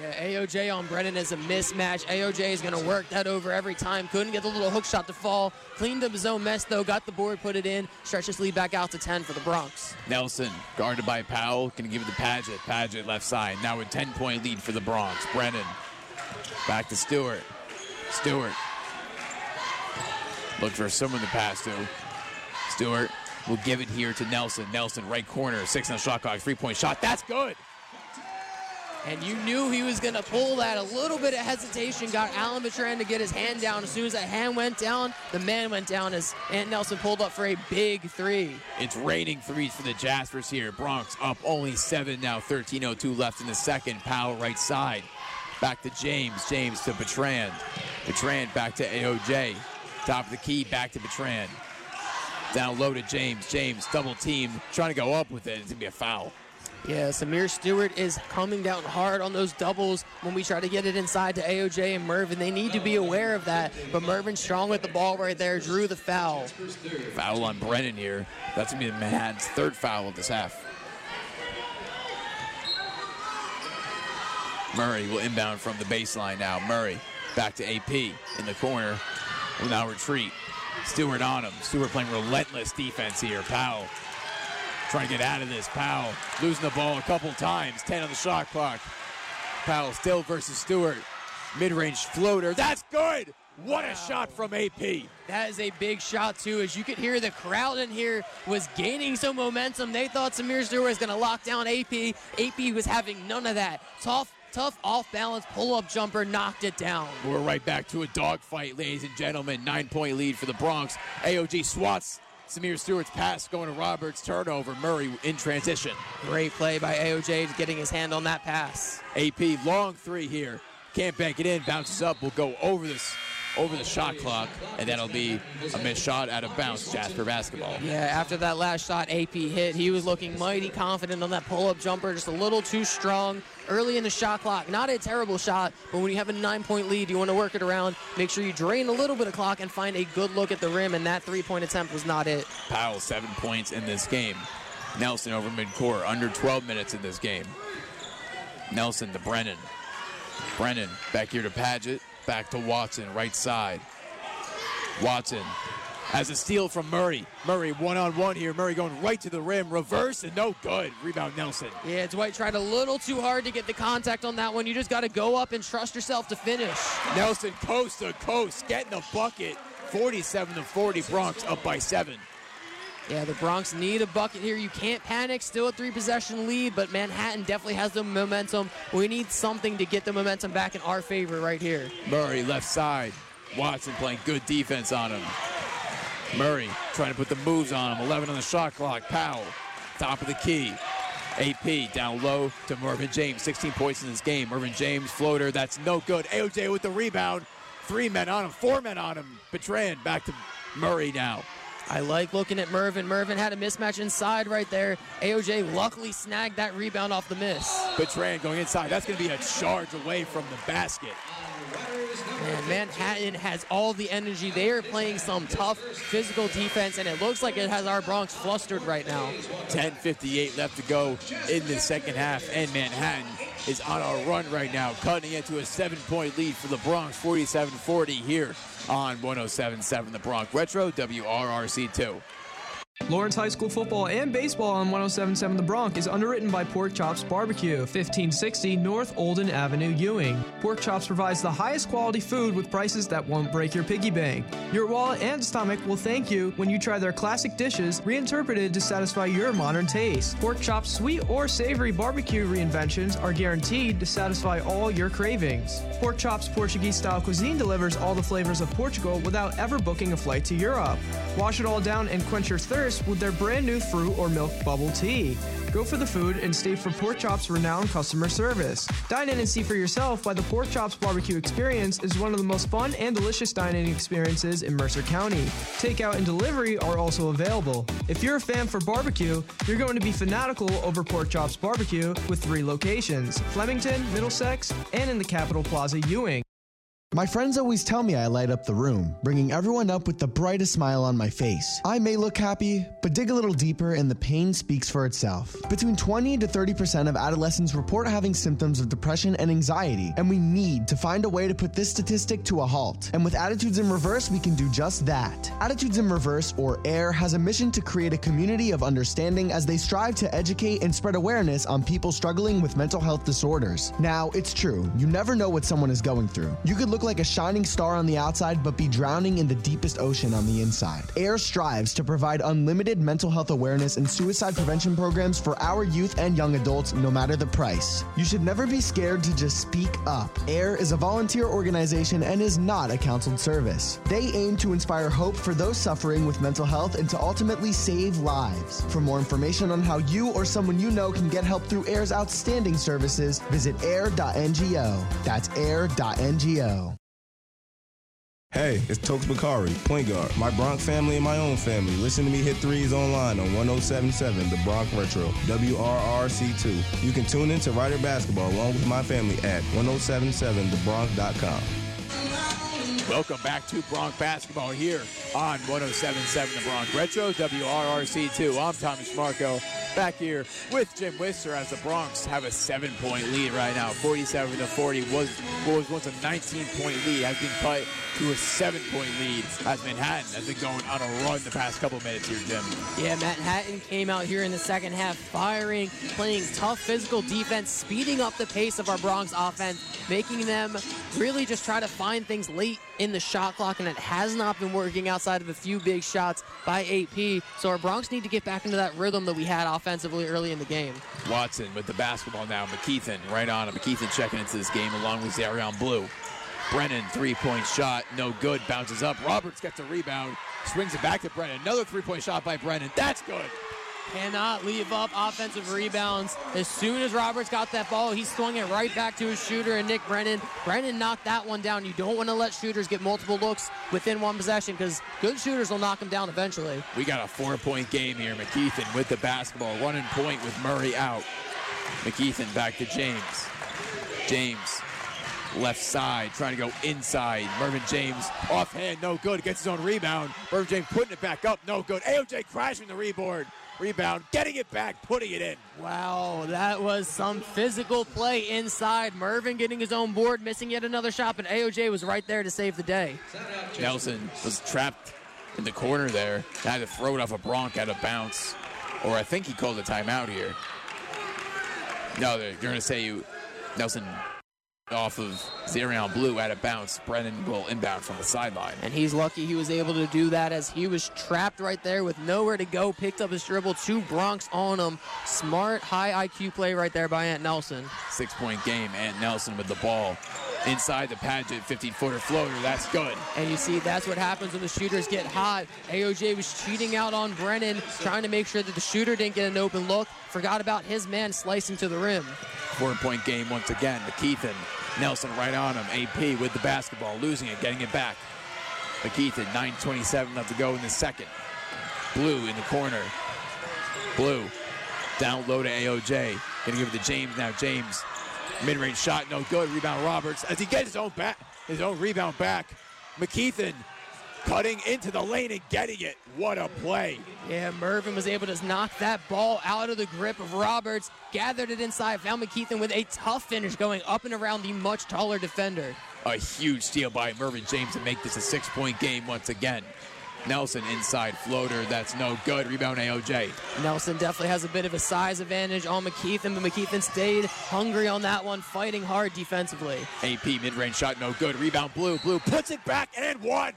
Yeah, AOJ on Brennan is a mismatch. AOJ is going to work that over every time. Couldn't get the little hook shot to fall. Cleaned up his own mess, though. Got the board, put it in. Stretches lead back out to 10 for the Broncs. Nelson, guarded by Powell, going to give it to Padgett. Padgett left side. Now a 10 point lead for the Broncs. Brennan back to Stewart. Stewart. Look for someone to pass to. Stewart will give it here to Nelson. Nelson, right corner, six on the shot clock, three point shot. That's good. And you knew he was going to pull that. A little bit of hesitation got Alan Bertrand to get his hand down. As soon as that hand went down, the man went down as Ant Nelson pulled up for a big three. It's raining threes for the Jaspers here. Broncs up only seven now, 13.02 left in the second. Powell right side. Back to James. James to Bertrand. Bertrand back to AOJ. Top of the key, back to Bertrand. Down low to James. James double team, trying to go up with it. It's going to be a foul. Yeah, Samir Stewart is coming down hard on those doubles when we try to get it inside to AOJ and Mervin. They need to be aware of that. But Mervin strong with the ball right there, drew the foul. Foul on Brennan here. That's going to be Manhattan's third foul of this half. Murray will inbound from the baseline now. Murray back to AP in the corner. Will now retreat. Stewart on him. Stewart playing relentless defense here. Powell trying to get out of this. Powell losing the ball a couple times. 10 on the shot clock. Powell still versus Stewart. Mid-range floater. That's good. What a shot from AP. That is a big shot, too. As you could hear, the crowd in here was gaining some momentum. They thought Samir Stewart was going to lock down AP. AP was having none of that. Tough, tough off balance pull up jumper knocked it down. We're right back to a dogfight, ladies and gentlemen. Nine point lead for the Broncs. AOG swats Samir Stewart's pass going to Roberts. Turnover. Murray in transition. Great play by AOJ getting his hand on that pass. AP long three here. Can't bank it in. Bounces up. Will go over this over the shot clock, and that'll be a missed shot out of bounds, Jasper basketball. Yeah, after that last shot AP hit, he was looking mighty confident on that pull-up jumper, just a little too strong early in the shot clock. Not a terrible shot, but when you have a nine-point lead, you want to work it around. Make sure you drain a little bit of clock and find a good look at the rim, and that three-point attempt was not it. Powell, seven points in this game. Nelson over midcourt, under 12 minutes in this game. Nelson to Brennan. Brennan back here to Padgett. Back to Watson, right side. Watson has a steal from Murray. Murray one on one here. Murray going right to the rim. Reverse and no good. Rebound Nelson. Yeah, Dwight tried a little too hard to get the contact on that one. You just got to go up and trust yourself to finish. Nelson coast to coast, getting the bucket. 47 to 40. Broncs up by seven. Yeah, the Broncs need a bucket here. You can't panic. Still a three possession lead, but Manhattan definitely has the momentum. We need something to get the momentum back in our favor right here. Murray left side. Watson playing good defense on him. Murray trying to put the moves on him. 11 on the shot clock. Powell, top of the key. AP down low to Mervin James. 16 points in this game. Mervin James floater. That's no good. AOJ with the rebound. Three men on him. Four men on him. Bertrand back to Murray now. I like looking at Mervin. Mervin had a mismatch inside right there. AOJ luckily snagged that rebound off the miss. Bertrand going inside. That's going to be a charge away from the basket. Man, Manhattan has all the energy. They are playing some tough physical defense, and it looks like it has our Broncs flustered right now. 10.58 left to go in the second half, and Manhattan is on a run right now, cutting into a seven-point lead for the Broncs, 47-40 here on 107.7 The Bronx Retro, WRRC2. Lawrence High School football and baseball on 1077 The Bronx is underwritten by Pork Chops Barbecue, 1560 North Olden Avenue, Ewing. Pork Chops provides the highest quality food with prices that won't break your piggy bank. Your wallet and stomach will thank you when you try their classic dishes reinterpreted to satisfy your modern taste. Pork Chops sweet or savory barbecue reinventions are guaranteed to satisfy all your cravings. Pork Chops Portuguese style cuisine delivers all the flavors of Portugal without ever booking a flight to Europe. Wash it all down and quench your thirst with their brand new fruit or milk bubble tea. Go for the food and stay for Pork Chop's renowned customer service. Dine in and see for yourself why the Pork Chops barbecue experience is one of the most fun and delicious dining experiences in Mercer County. Takeout and delivery are also available. If you're a fan for barbecue, you're going to be fanatical over Pork Chops barbecue with three locations Flemington, Middlesex, and in the Capitol Plaza, Ewing. My friends always tell me I light up the room, bringing everyone up with the brightest smile on my face. I may look happy, but dig a little deeper and the pain speaks for itself. Between 20 to 30% of adolescents report having symptoms of depression and anxiety, and we need to find a way to put this statistic to a halt. And with Attitudes in Reverse, we can do just that. Attitudes in Reverse, or AIR, has a mission to create a community of understanding as they strive to educate and spread awareness on people struggling with mental health disorders. Now, it's true, you never know what someone is going through. You could look like a shining star on the outside, but be drowning in the deepest ocean on the inside. AIR strives to provide unlimited mental health awareness and suicide prevention programs for our youth and young adults, no matter the price. You should never be scared to just speak up. AIR is a volunteer organization and is not a counseled service. They aim to inspire hope for those suffering with mental health and to ultimately save lives. For more information on how you or someone you know can get help through AIR's outstanding services, visit air.ngo. That's air.ngo. Hey, it's Tokes Bakari, point guard. My Broncs family and my own family. Listen to me hit threes online on 1077 The Bronx Retro, WRRC2. You can tune in to Rider Basketball along with my family at 1077thebronx.com. Welcome back to Broncs Basketball here on 1077 The Bronx Retro, WRRC2. I'm Tommy Schmarco. Back here with Jim Wister as the Broncs have a seven-point lead right now. 47 to 40 was what was once a 19-point lead has been cut to a seven-point lead as Manhattan has been going on a run the past couple minutes here, Jim. Yeah, Manhattan came out here in the second half firing, playing tough physical defense, speeding up the pace of our Broncs offense, making them really just try to find things late in the shot clock, and it has not been working outside of a few big shots by AP. So our Broncs need to get back into that rhythm that we had offensively early in the game. Watson with the basketball now. McKeithen right on him. McKeithen checking into this game along with Zarion Blue. Brennan, three-point shot, no good. Bounces up. Roberts gets a rebound, swings it back to Brennan. Another three-point shot by Brennan. That's good. Cannot leave up offensive rebounds. As soon as Roberts got that ball, he swung it right back to his shooter and Nick Brennan. Brennan knocked that one down. You don't want to let shooters get multiple looks within one possession because good shooters will knock them down eventually. We got a four-point game here. McKeithen with the basketball, running point with Murray out. McKeithen back to James. James left side, trying to go inside. Mervin James offhand, no good. Gets his own rebound. Mervin James putting it back up, no good. AOJ crashing the rebound. Rebound, getting it back, putting it in. Wow, that was some physical play inside. Mervin getting his own board, missing yet another shot, but AOJ was right there to save the day. Nelson was trapped in the corner there. Had to throw it off a Bronc out of bounce. Or I think he called a timeout here. No, they're, they're going to say you, Nelson off of Zarion Blue out of bounce. Brennan will inbound from the sideline. And he's lucky he was able to do that as he was trapped right there with nowhere to go. Picked up his dribble, two Broncs on him. Smart, high IQ play right there by Ant Nelson. Six point game. Ant Nelson with the ball inside the Padgett 15 footer floater. That's good. And you see, that's what happens when the shooters get hot. AOJ was cheating out on Brennan, trying to make sure that the shooter didn't get an open look. Forgot about his man slicing to the rim. Four point game once again. McKeithen, Nelson right on him. AP with the basketball, losing it, getting it back. McKeithen, 9.27 left to go in the second. Blue in the corner. Blue down low to AOJ. Gonna give it to James now. James, mid-range shot, no good. Rebound Roberts as he gets his own back, his own rebound back. McKeithen cutting into the lane and getting it. What a play. Yeah, Mervin was able to knock that ball out of the grip of Roberts, gathered it inside, found McKeithen with a tough finish going up and around the much taller defender. A huge steal by Mervin James to make this a six-point game once again. Nelson inside floater, that's no good. Rebound AOJ. Nelson definitely has a bit of a size advantage on McKeithen, but McKeithen stayed hungry on that one, fighting hard defensively. AP mid-range shot, no good. Rebound Blue. Blue puts it back and one.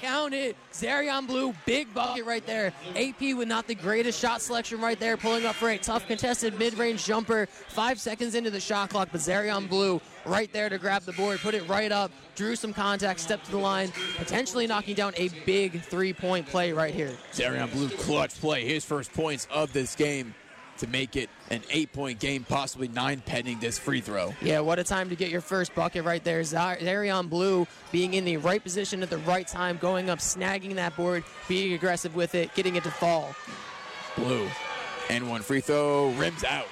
Count it. Zarion Blue, big bucket right there. AP with not the greatest shot selection right there, pulling up for a tough contested mid-range jumper. Five seconds into the shot clock, but Zarion Blue right there to grab the board, put it right up, drew some contact, stepped to the line, potentially knocking down a big three-point play right here. Zarion Blue clutch play, his first points of this game to make it an eight-point game, possibly nine pending this free throw. Yeah, what a time to get your first bucket right there. Zarion Blue being in the right position at the right time, going up, snagging that board, being aggressive with it, getting it to fall. Blue, and one free throw, rims out.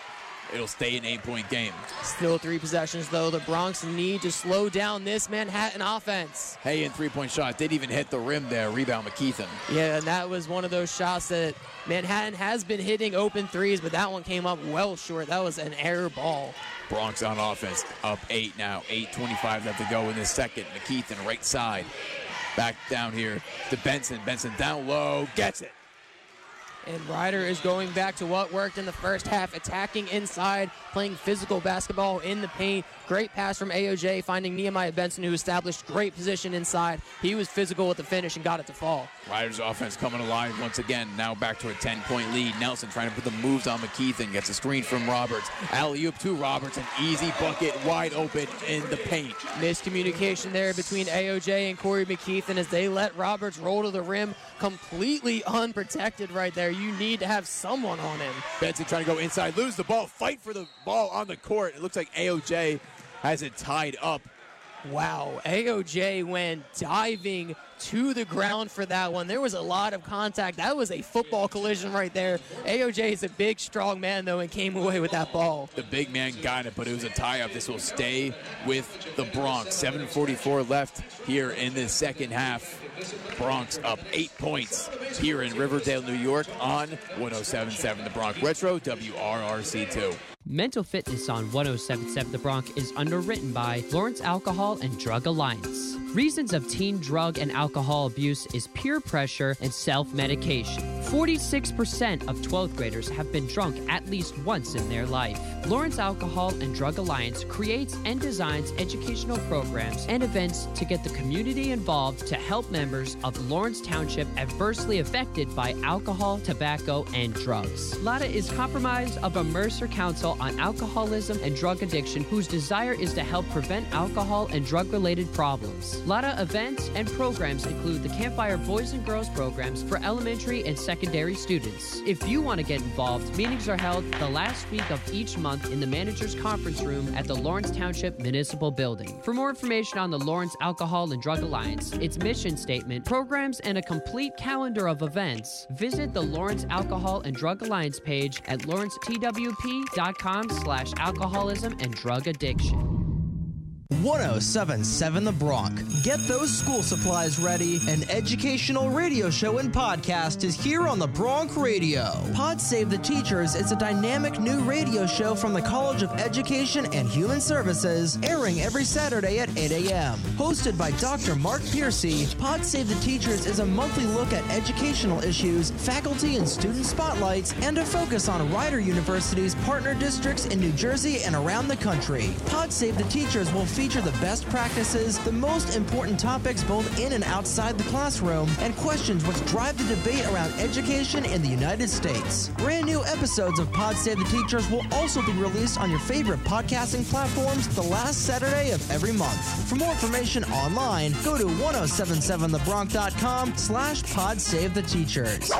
It'll stay an eight-point game. Still three possessions, though. The Broncs need to slow down this Manhattan offense. Hey, and three-point shot didn't even hit the rim there. Rebound McKeithen. Yeah, and that was one of those shots that Manhattan has been hitting open threes, but that one came up well short. That was an air ball. Broncs on offense, up eight now. 8.25 left to go in the second. McKeithen right side. Back down here to Benson. Benson down low, gets it. And Rider is going back to what worked in the first half, attacking inside, playing physical basketball in the paint. Great pass from AOJ, finding Nehemiah Benson, who established great position inside. He was physical with the finish and got it to fall. Rider's offense coming alive once again. Now back to a 10 point lead. Nelson trying to put the moves on McKeithen. Gets a screen from Roberts. Alley oop to Roberts. An easy bucket wide open in the paint. Miscommunication there between AOJ and Corey McKeithen as they let Roberts roll to the rim completely unprotected right there. You need to have someone on him. Benson trying to go inside, lose the ball, fight for the ball on the court. It looks like AOJ has it tied up Wow, AOJ went diving to the ground for that one. There was a lot of contact. That was a football collision right there. AOJ is a big, strong man, though, and came away with that ball. The big man got it, but it was a tie up. This will stay with the Broncs. 7.44 left here in the second half. Broncs up eight points here in Riverdale, New York on 1077 The Bronx Retro, WRRC2. Mental Fitness on 1077 The Bronx is underwritten by Lawrence Alcohol and Drug Alliance. Reasons of teen drug and alcohol abuse is peer pressure and self medication. 46% of 12th graders have been drunk at least once in their life. Lawrence Alcohol and Drug Alliance creates and designs educational programs and events to get the community involved to help members of Lawrence Township adversely affected by alcohol, tobacco, and drugs. LADA is comprised of a Mercer Council on Alcoholism and Drug Addiction whose desire is to help prevent alcohol and drug related problems. LADA events and programs include the Campfire Boys and Girls programs for elementary and secondary students. If you want to get involved, meetings are held the last week of each month in the Managers Conference Room at the Lawrence Township Municipal Building. For more information on the Lawrence Alcohol and Drug Alliance, its mission statement, programs, and a complete calendar of events, visit the Lawrence Alcohol and Drug Alliance page at lawrencetwp.com slash alcoholism and drug addiction. 1077 The Bronx. Get those school supplies ready. An educational radio show and podcast is here on the Bronx Radio. Pod Save the Teachers is a dynamic new radio show from the College of Education and Human Services, airing every Saturday at 8 a.m. Hosted by Dr. Mark Piercy, Pod Save the Teachers is a monthly look at educational issues, faculty and student spotlights, and a focus on Rider University's partner districts in New Jersey and around the country. Pod Save the Teachers will feature the best practices, the most important topics both in and outside the classroom, and questions which drive the debate around education in the United States. Brand new episodes of Pod Save the Teachers will also be released on your favorite podcasting platforms the last Saturday of every month. For more information online, go to 1077thebronx.com slash pod save the teachers.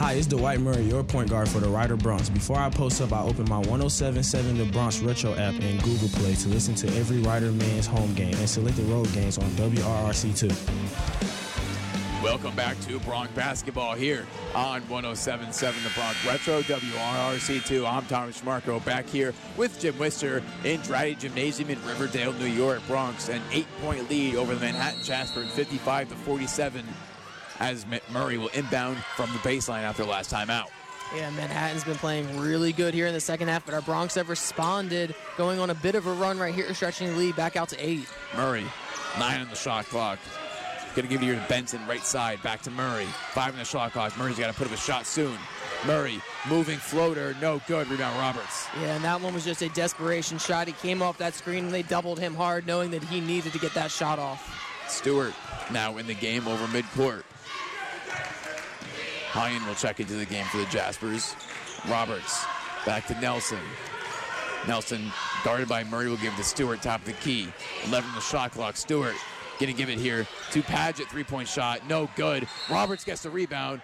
Hi, it's Dwight Murray, your point guard for the Rider Broncs. Before I post up, I open my 1077 The Bronx Retro app in Google Play to listen to every Rider Man's home game and selected road games on WRRC2. Welcome back to Broncs basketball here on 1077 The Bronx Retro, WRRC2. I'm Thomas Trimarco back here with Jim Wister in Draddy Gymnasium in Riverdale, New York. Broncs an eight point lead over the Manhattan Jasper 55 to 47 as Murray will inbound from the baseline after last time out. Yeah, Manhattan's been playing really good here in the second half, but our Broncs have responded, going on a bit of a run right here, stretching the lead back out to eight. Murray, nine on the shot clock. Going to give it here to Benson, right side, back to Murray. Five on the shot clock. Murray's got to put up a shot soon. Murray, moving floater, no good. Rebound Roberts. Yeah, and that one was just a desperation shot. He came off that screen and they doubled him hard, knowing that he needed to get that shot off. Stewart now in the game over midcourt. Hyan will check into the game for the Jaspers. Roberts back to Nelson. Nelson guarded by Murray will give to Stewart top of the key. 11 the shot clock. Stewart gonna give it here to Padgett three point shot. No good. Roberts gets the rebound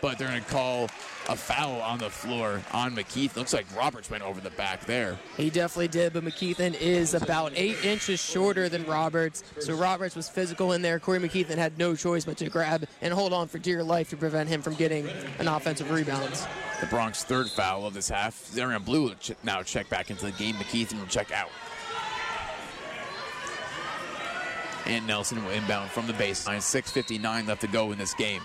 but they're going to call a foul on the floor on McKeith. Looks like Roberts went over the back there. He definitely did, but McKeithen is about eight inches shorter than Roberts. So Roberts was physical in there. Corey McKeithen had no choice but to grab and hold on for dear life to prevent him from getting an offensive rebound. The Broncs third foul of this half. Zarion Blue will now check back into the game. McKeithen will check out. And Nelson will inbound from the baseline. 6.59 left to go in this game.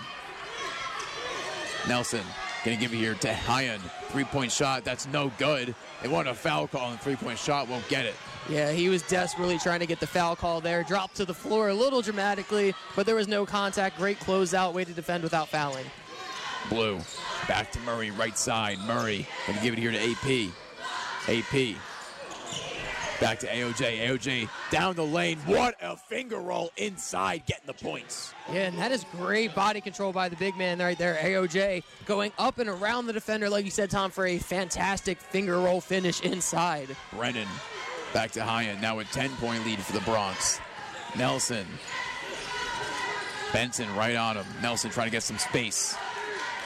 Nelson going to give it here to Hyan. Three point shot. That's no good. They want a foul call and three point shot. Won't get it. Yeah, he was desperately trying to get the foul call there. Dropped to the floor a little dramatically, but there was no contact. Great closeout. Way to defend without fouling. Blue. Back to Murray, right side. Murray going to give it here to AP. AP Back to AOJ. AOJ down the lane. What a finger roll inside, getting the points. Yeah, and that is great body control by the big man right there, AOJ, going up and around the defender, like you said, Tom, for a fantastic finger roll finish inside. Brennan back to Hyan, now a 10 point lead for the Broncs. Nelson. Benson right on him. Nelson trying to get some space.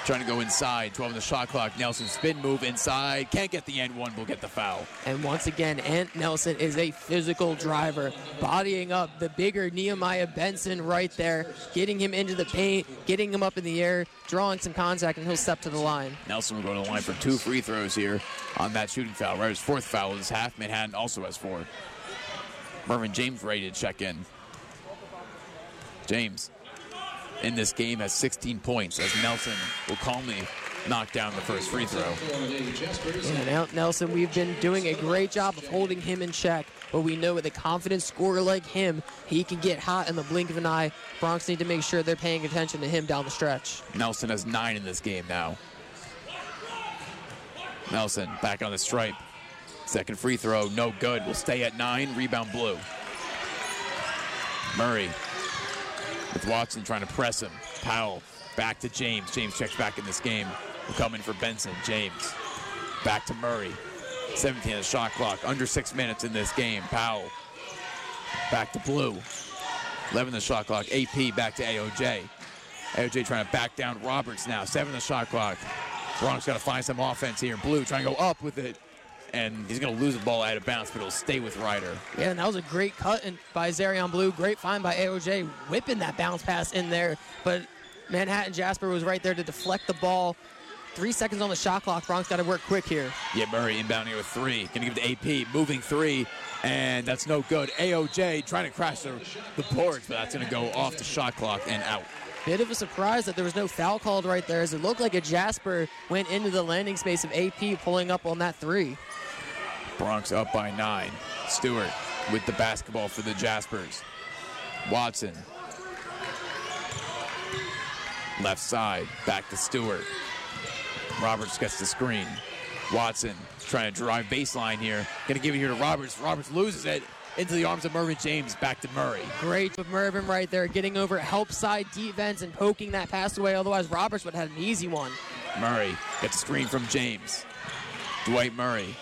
Trying to go inside. 12 on the shot clock. Nelson spin move inside. Can't get the end one. We'll get the foul. And once again, Ant Nelson is a physical driver, bodying up the bigger Nehemiah Benson right there, getting him into the paint, getting him up in the air, drawing some contact, and he'll step to the line. Nelson will go to the line for two free throws here on that shooting foul. Right, his fourth foul of this half. Manhattan also has four. Mervin James ready to check in. James in this game has 16 points as Nelson will calmly knock down the first free throw. And Ant Nelson, we've been doing a great job of holding him in check, but we know with a confident scorer like him, he can get hot in the blink of an eye. Broncs need to make sure they're paying attention to him down the stretch. Nelson has nine in this game now. Nelson back on the stripe. Second free throw, no good. Will stay at nine. Rebound blue. Murray with Watson trying to press him. Powell back to James. James checks back in this game. Will come in for Benson. James back to Murray. 17 on the shot clock. Under six minutes in this game. Powell back to Blue. 11 the shot clock. AP back to AOJ. AOJ trying to back down Roberts now. Seven the shot clock. Broncs got to find some offense here. Blue trying to go up with it. And he's going to lose the ball out of bounds, but it'll stay with Rider. Yeah, and that was a great cut in, by Zarion Blue. Great find by AOJ, whipping that bounce pass in there. But Manhattan Jasper was right there to deflect the ball. Three seconds on the shot clock. Broncs got to work quick here. Yeah, Murray inbound here with three. Going to give it to AP, moving three, and that's no good. AOJ trying to crash the, the boards, but that's going to go off the shot clock and out. Bit of a surprise that there was no foul called right there, as it looked like a Jasper went into the landing space of AP, pulling up on that three. Broncs up by nine. Stewart with the basketball for the Jaspers. Watson. Left side, back to Stewart. Roberts gets the screen. Watson trying to drive baseline here. Gonna give it here to Roberts. Roberts loses it into the arms of Mervin James. Back to Murray. Great with Mervin right there, getting over help side defense and poking that pass away. Otherwise, Roberts would have had an easy one. Murray gets a screen from James. Dwight Murray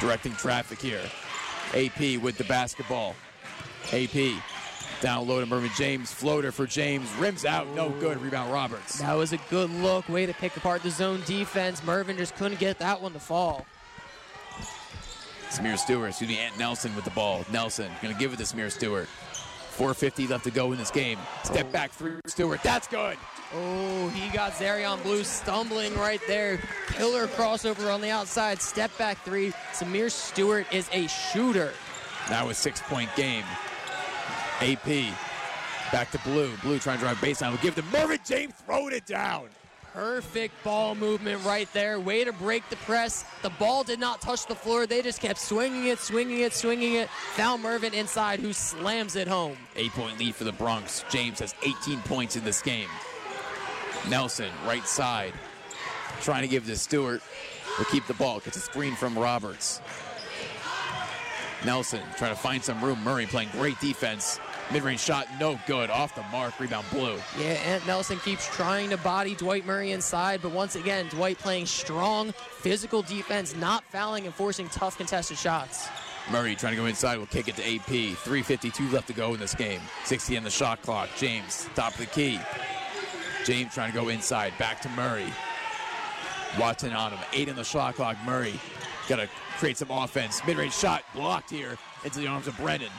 directing traffic here. AP with the basketball. AP down low to Mervin James. Floater for James. Rims out. No good. Rebound Roberts. That was a good look. Way to pick apart the zone defense. Mervin just couldn't get that one to fall. Samir Stewart, excuse me, Ant Nelson with the ball. Nelson going to give it to Samir Stewart. 4.50 left to go in this game. Step back through Stewart. That's good. Oh, he got Zarion Blue stumbling right there. Killer crossover on the outside. Step back three. Samir Stewart is a shooter. Now a six point game. AP back to Blue. Blue trying to drive baseline. Will give to Mervin James. Throwing it down. Perfect ball movement right there. Way to break the press. The ball did not touch the floor. They just kept swinging it, swinging it, swinging it. Found Mervin inside, who slams it home. Eight point lead for the Broncs. James has 18 points in this game. Nelson, right side, trying to give to Stewart. Will keep the ball. Gets a screen from Roberts. Nelson trying to find some room. Murray playing great defense. Mid-range shot, no good. Off the mark. Rebound blue. Yeah, Ant Nelson keeps trying to body Dwight Murray inside, but once again, Dwight playing strong physical defense, not fouling and forcing tough contested shots. Murray trying to go inside will kick it to AP. 3.52 left to go in this game. 60 on the shot clock. James, top of the key. James trying to go inside. Back to Murray. Watson on him. Eight on the shot clock. Murray got to create some offense. Mid-range shot blocked here into the arms of Brennan.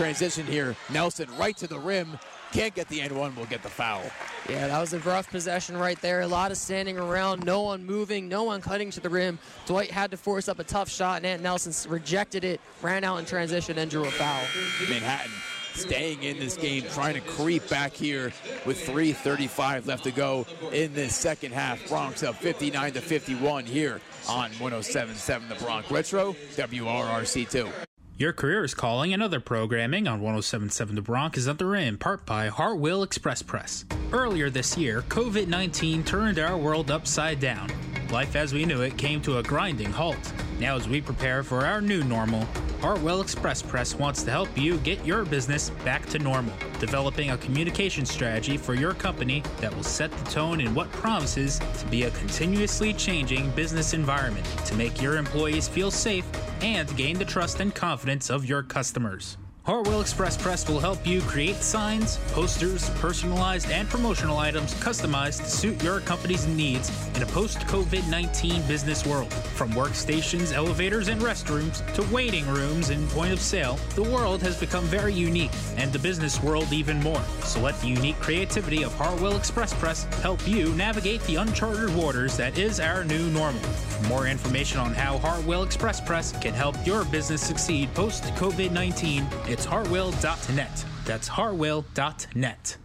Transition here. Nelson right to the rim. Can't get the end one. Will get the foul. Yeah, that was a rough possession right there. A lot of standing around, no one moving, no one cutting to the rim. Dwight had to force up a tough shot, and Ant Nelson rejected it, ran out in transition, and drew a foul. Manhattan staying in this game, trying to creep back here with 3.35 left to go in this second half. Broncs up 59 to 51 here on 107.7 The Bronx Retro, WRRC2. Your career is calling, and other programming on 1077 The Bronx is underwritten in part by Hartwell Express Press. Earlier this year, COVID 19 turned our world upside down. Life as we knew it came to a grinding halt. Now, as we prepare for our new normal, Hartwell Express Press wants to help you get your business back to normal, developing a communication strategy for your company that will set the tone in what promises to be a continuously changing business environment to make your employees feel safe and gain the trust and confidence of your customers. Hartwell Express Press will help you create signs, posters, personalized and promotional items customized to suit your company's needs in a post COVID 19 business world. From workstations, elevators, and restrooms to waiting rooms and point of sale, the world has become very unique, and the business world even more. So let the unique creativity of Hartwell Express Press help you navigate the uncharted waters that is our new normal. For more information on how Hartwell Express Press can help your business succeed post COVID 19, it's hartwell.net. That's hartwell.net.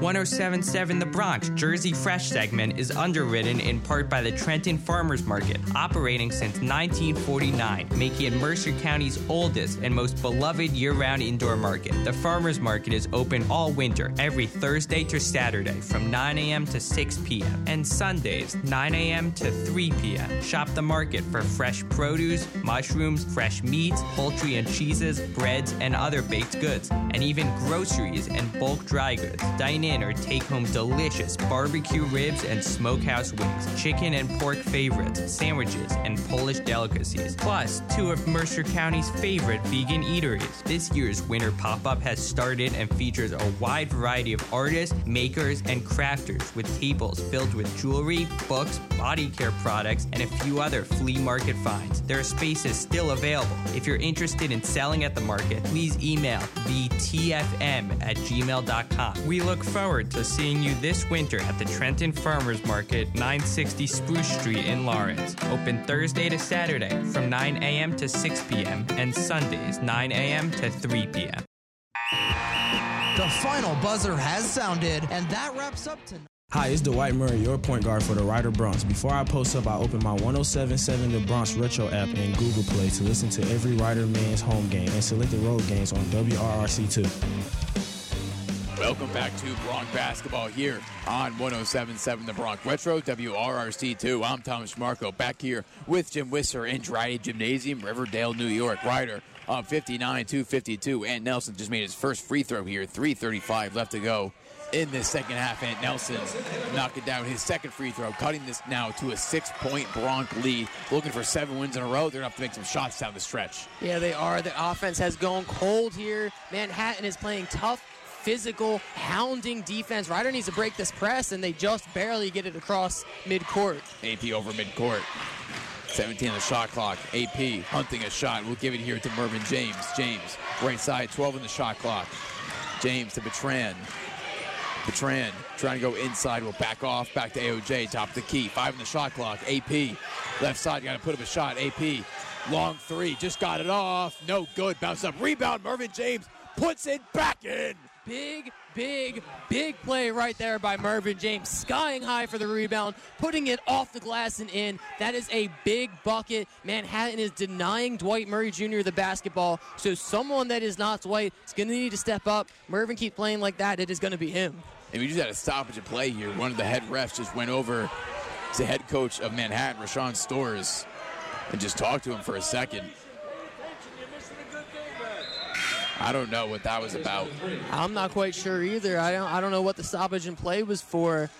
1077 The Bronx Jersey Fresh segment is underwritten in part by the Trenton Farmers Market, operating since 1949, making it Mercer County's oldest and most beloved year round indoor market. The Farmers Market is open all winter, every Thursday to Saturday from 9 a.m. to 6 p.m., and Sundays 9 a.m. to 3 p.m. Shop the market for fresh produce, mushrooms, fresh meats, poultry and cheeses, breads, and other baked goods, and even groceries and bulk dry goods. Dine in or take home delicious barbecue ribs and smokehouse wings, chicken and pork favorites, sandwiches, and Polish delicacies. Plus, two of Mercer County's favorite vegan eateries. This year's winter pop up has started and features a wide variety of artists, makers, and crafters with tables filled with jewelry, books, body care products, and a few other flea market finds. There are spaces still available. If you're interested in selling at the market, please email tfm at gmail.com. We look forward to seeing you this winter at the Trenton Farmers Market, 960 Spruce Street in Lawrence. Open Thursday to Saturday from 9 a.m. to 6 p.m. and Sundays 9 a.m. to 3 p.m. The final buzzer has sounded, and that wraps up tonight. Hi, it's Dwight Murray, your point guard for the Rider Broncs. Before I post up, I open my 1077 The Bronx Retro app in Google Play to listen to every Rider man's home game and selected road games on WRRC2. Welcome back to Broncs basketball here on 1077 The Bronx Retro, WRRC2. I'm Thomas Trimarco back here with Jim Wister in Draddy Gymnasium, Riverdale, New York. Rider up 59 252. And Nelson just made his first free throw here, 3.35 left to go in this second half. And Nelson knocking down his second free throw, cutting this now to a six point Broncs lead. Looking for seven wins in a row. They're going to have to make some shots down the stretch. Yeah, they are. The offense has gone cold here. Manhattan is playing tough, physical, hounding defense. Rider needs to break this press, and they just barely get it across midcourt. AP over midcourt. 17 on the shot clock. AP hunting a shot. We'll give it here to Mervin James. James, right side, 12 on the shot clock. James to Bertrand. Bertrand trying to go inside. Will back off. Back to AOJ. Top of the key. Five on the shot clock. AP. Left side. Got to put up a shot. AP. Long three. Just got it off. No good. Bounce up. Rebound. Mervin James puts it back in. Big, big, big play right there by Mervin James. Skying high for the rebound, putting it off the glass and in. That is a big bucket. Manhattan is denying Dwight Murray Jr. the basketball. So someone that is not Dwight is going to need to step up. Mervin keep playing like that. It is going to be him. And we just had a stoppage of play here. One of the head refs just went over to head coach of Manhattan, RaShawn Stores, and just talked to him for a second. I don't know what that was about. I'm not quite sure either. I don't, I don't know what the stoppage in play was for.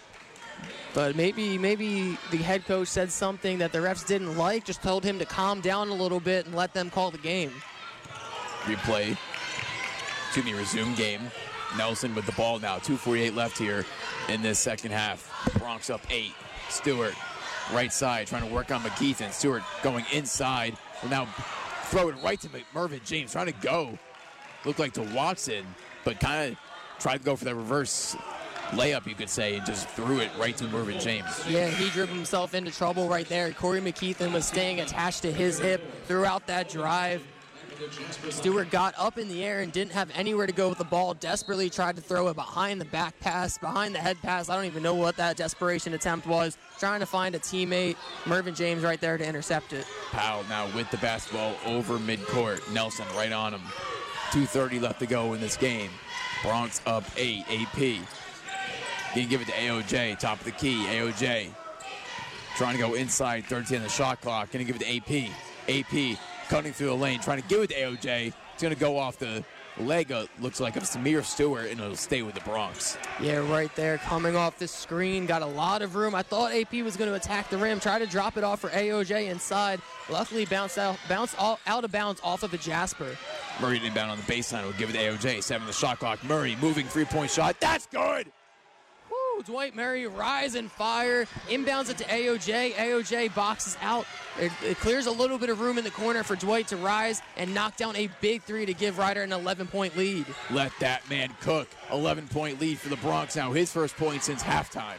But maybe maybe the head coach said something that the refs didn't like, just told him to calm down a little bit and let them call the game. Replay. Excuse me, resume game. Nelson with the ball now. 2.48 left here in this second half. Broncs up eight. Stewart, right side, trying to work on McKeithen. Stewart going inside. Will now throw it right to Mervin James, trying to go. Looked like to Watson, but kind of tried to go for that reverse layup, you could say, and just threw it right to Mervin James. Yeah, he dribbled himself into trouble right there. Corey McKeithen was staying attached to his hip throughout that drive. Stewart got up in the air and didn't have anywhere to go with the ball. Desperately tried to throw it behind the back pass, behind the head pass. I don't even know what that desperation attempt was. Trying to find a teammate, Mervin James, right there to intercept it. Powell now with the basketball over midcourt. Nelson right on him. 2.30 left to go in this game. Broncs up 8. AP. Gonna give it to AOJ. Top of the key. AOJ. Trying to go inside. 13 on the shot clock. Gonna give it to AP. AP cutting through the lane. Trying to give it to AOJ. It's gonna go off the leg. Of, looks like of Samir Stewart, and it'll stay with the Broncs. Yeah, right there, coming off the screen, got a lot of room. I thought AP was going to attack the rim, try to drop it off for AOJ inside. Luckily, bounced out, bounced all, out of bounds off of a Jasper. Murray inbound on the baseline will give it to AOJ. Seven the shot clock. Murray moving three point shot. That's good. Woo, Dwight Murray rise and fire. Inbounds it to AOJ. AOJ boxes out. It, it clears a little bit of room in the corner for Dwight to rise and knock down a big three to give Rider an 11 point lead. Let that man cook. 11 point lead for the Broncs now. His first point since halftime.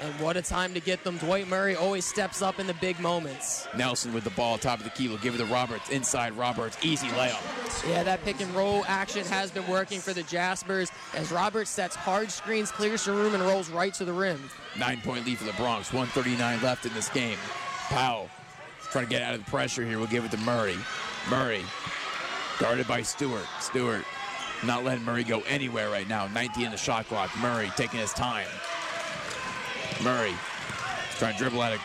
And what a time to get them. Dwight Murray always steps up in the big moments. Nelson with the ball, top of the key, will give it to Roberts. Inside Roberts, easy layup. Yeah, that pick and roll action has been working for the Jaspers as Roberts sets hard screens, clears the room, and rolls right to the rim. Nine point lead for the Broncs. 139 left in this game. Powell trying to get out of the pressure here. We'll give it to Murray. Murray guarded by Stewart. Stewart not letting Murray go anywhere right now. 90 in the shot clock. Murray taking his time. Murray trying to dribble out of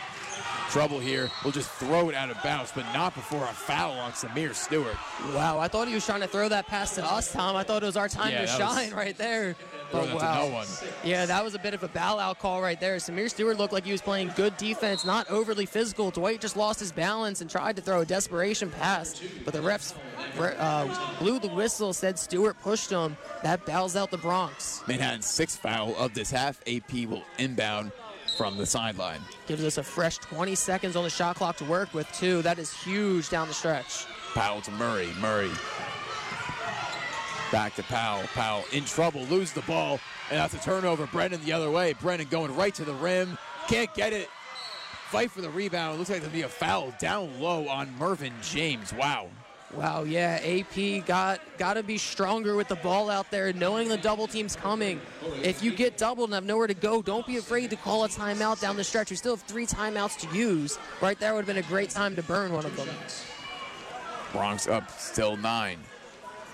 trouble here. We'll just throw it out of bounds, but not before a foul on Samir Stewart. Wow, I thought he was trying to throw that pass to us, Tom. I thought it was our time Yeah, to that was- shine right there. But to wow. no one. Yeah, that was a bit of a bow out call right there. Samir Stewart looked like he was playing good defense, not overly physical. Dwight just lost his balance and tried to throw a desperation pass, but the refs uh, blew the whistle, said Stewart pushed him. That bows out the Broncs. Manhattan's sixth foul of this half. AP will inbound from the sideline. Gives us a fresh 20 seconds on the shot clock to work with, too. That is huge down the stretch. Powell to Murray. Murray. Back to Powell. Powell in trouble. Lose the ball. And that's a turnover. Brennan the other way. Brennan going right to the rim. Can't get it. Fight for the rebound. It Looks like there'll be a foul down low on Mervin James. Wow. Wow, yeah, AP got got to be stronger with the ball out there, knowing the double team's coming. If you get doubled and have nowhere to go, don't be afraid to call a timeout down the stretch. We still have three timeouts to use. Right there would have been a great time to burn one of them. Broncs up still nine.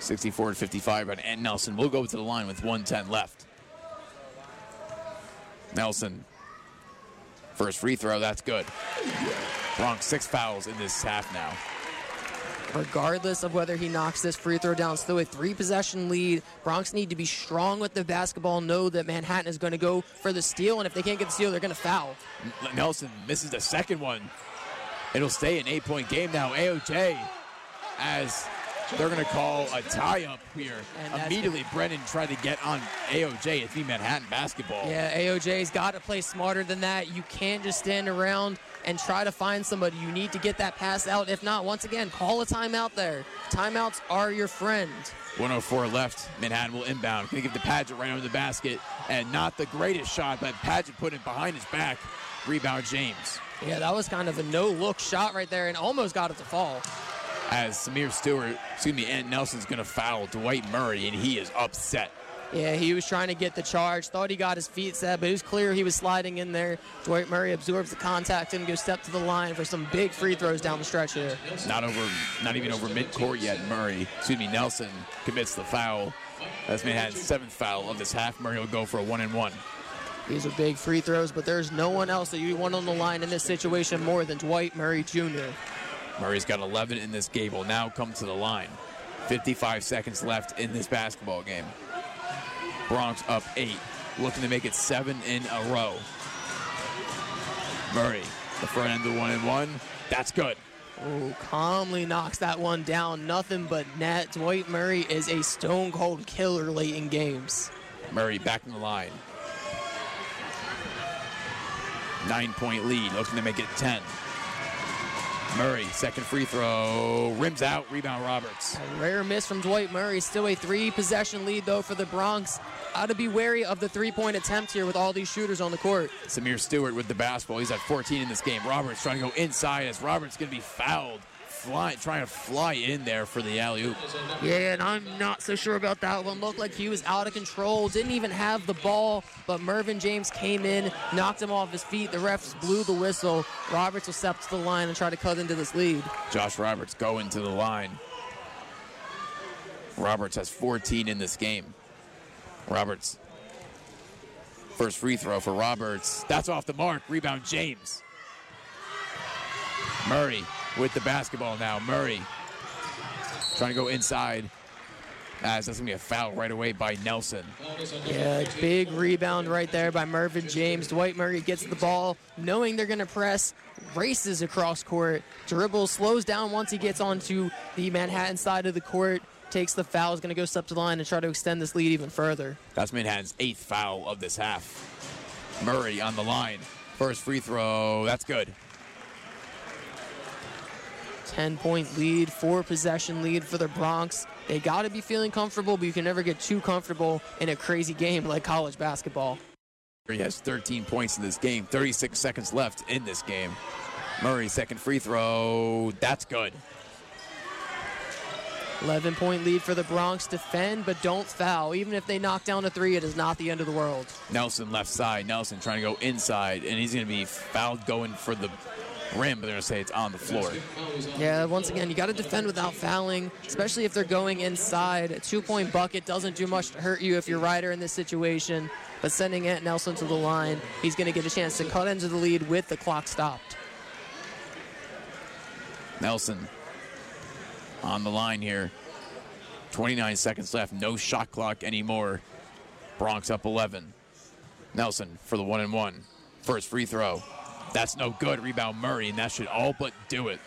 64 to 55 on Ant Nelson. We'll go to the line with 110 left. Nelson. First free throw, that's good. Broncs six fouls in this half now. Regardless of whether he knocks this free throw down, still a three possession lead. Broncs need to be strong with the basketball, know that Manhattan is going to go for the steal, and if they can't get the steal, they're going to foul. Nelson misses the second one. It'll stay an eight point game now. AOJ as they're going to call a tie up here. And Immediately, Brennan tried to get on AOJ. It's the Manhattan basketball. Yeah, AOJ's got to play smarter than that. You can't just stand around and try to find somebody. You need to get that pass out. If not, once again, call a timeout there. Timeouts are your friend. 104 left. Manhattan will inbound. Going to give the Padgett right under the basket. And not the greatest shot, but Padgett put it behind his back. Rebound James. Yeah, that was kind of a no look shot right there and almost got it to fall. As Samir Stewart, excuse me, Ant Nelson's going to foul Dwight Murray, and he is upset. Yeah, he was trying to get the charge. Thought he got his feet set, but it was clear he was sliding in there. Dwight Murray absorbs the contact and goes step to the line for some big free throws down the stretch here. Not over, not even over midcourt yet. Murray, excuse me, Nelson commits the foul. That's Manhattan's seventh foul of this half. Murray will go for a one and one. These are big free throws, but there's no one else that you want on the line in this situation more than Dwight Murray Jr. Murray's got 11 in this game. Will now come to the line. 55 seconds left in this basketball game. Broncs up eight, looking to make it seven in a row. Murray, the front end of one and one. That's good. Oh, calmly knocks that one down. Nothing but net. Dwight Murray is a stone cold killer late in games. Murray back in the line. Nine point lead, looking to make it 10. Murray, second free throw, rims out, rebound Roberts. A rare miss from Dwight Murray. Still a three possession lead, though, for the Broncs. Ought to be wary of the three point attempt here with all these shooters on the court. Samir Stewart with the basketball. He's at 14 in this game. Roberts trying to go inside as Roberts going to be fouled. Fly, trying to fly in there for the alley oop. Yeah, and I'm not so sure about that one. Looked like he was out of control, didn't even have the ball, but Mervin James came in, knocked him off his feet. The refs blew the whistle. Roberts will step to the line and try to cut into this lead. Josh Roberts going to the line. Roberts has 14 in this game. Roberts. First free throw for Roberts. That's off the mark. Rebound James. Murray with the basketball now. Murray trying to go inside. Ah, As that's going to be a foul right away by Nelson. Yeah, big rebound right there by Mervin James. Dwight Murray gets the ball, knowing they're going to press, races across court, dribbles, slows down once he gets onto the Manhattan side of the court, takes the foul, is going to go step to the line and try to extend this lead even further. That's Manhattan's eighth foul of this half. Murray on the line. First free throw. That's good. 10 point lead, four possession lead for the Broncs. They got to be feeling comfortable, but you can never get too comfortable in a crazy game like college basketball. He has 13 points in this game, 36 seconds left in this game. Murray, second free throw. That's good. 11 point lead for the Broncs. Defend, but don't foul. Even if they knock down a three, it is not the end of the world. Nelson left side. Nelson trying to go inside, and he's going to be fouled going for the rim, but they're going to say it's on the floor. Yeah, once again, you got to defend without fouling, especially if they're going inside. A two point bucket doesn't do much to hurt you if you're Rider in this situation, but sending Ant Nelson to the line, he's going to get a chance to cut into the lead with the clock stopped. Nelson on the line here. 29 seconds left. No shot clock anymore. Broncs up 11. Nelson for the one and one. First free throw. That's no good. Rebound Murray, and that should all but do it.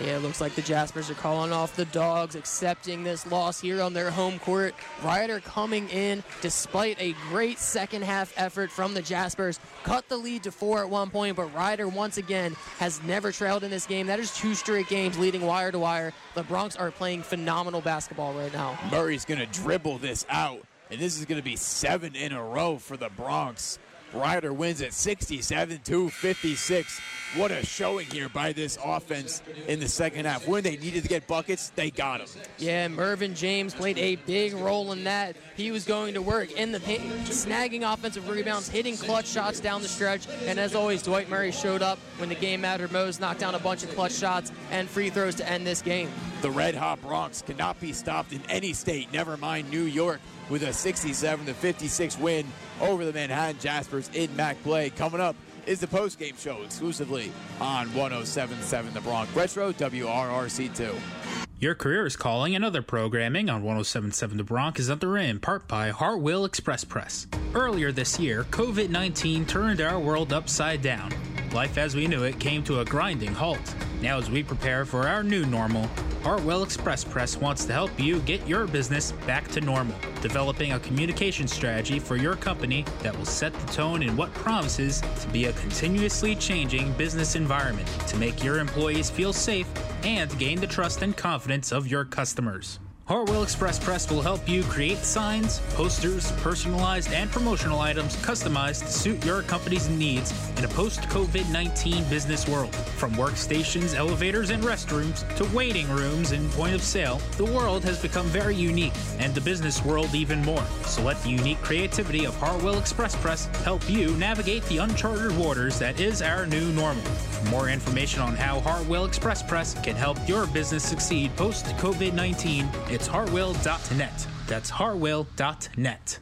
Yeah, it looks like the Jaspers are calling off the dogs, accepting this loss here on their home court. Rider coming in despite a great second half effort from the Jaspers. Cut the lead to four at one point, but Rider once again has never trailed in this game. That is two straight games leading wire to wire. The Broncs are playing phenomenal basketball right now. Murray's going to dribble this out, and this is going to be seven in a row for the Broncs. Rider wins at 67 to 56. What a showing here by this offense in the second half. When they needed to get buckets, they got them. Yeah, Mervin James played a big role in that. He was going to work in the paint, snagging offensive rebounds, hitting clutch shots down the stretch. And as always, Dwight Murray showed up when the game mattered most, knocked down a bunch of clutch shots and free throws to end this game. The Red Hot Broncs cannot be stopped in any state, never mind New York, with a 67 to 56 win over the Manhattan Jaspers in MAAC Play. Coming up is the post-game show exclusively on 1077 The Bronx Retro WRRC2. Your career is calling and other programming on 1077 The Bronx is underwritten in part by Hartwell Express Press. Earlier this year, COVID 19 turned our world upside down. Life as we knew it came to a grinding halt. Now, as we prepare for our new normal, Hartwell Express Press wants to help you get your business back to normal, developing a communication strategy for your company that will set the tone in what promises to be a continuously changing business environment to make your employees feel safe and gain the trust and confidence of your customers. Hartwell Express Press will help you create signs, posters, personalized and promotional items customized to suit your company's needs in a post COVID 19 business world. From workstations, elevators, and restrooms to waiting rooms and point of sale, the world has become very unique, and the business world even more. So let the unique creativity of Hartwell Express Press help you navigate the uncharted waters that is our new normal. For more information on how Hartwell Express Press can help your business succeed post COVID 19, it's hartwell.net. That's hartwell.net.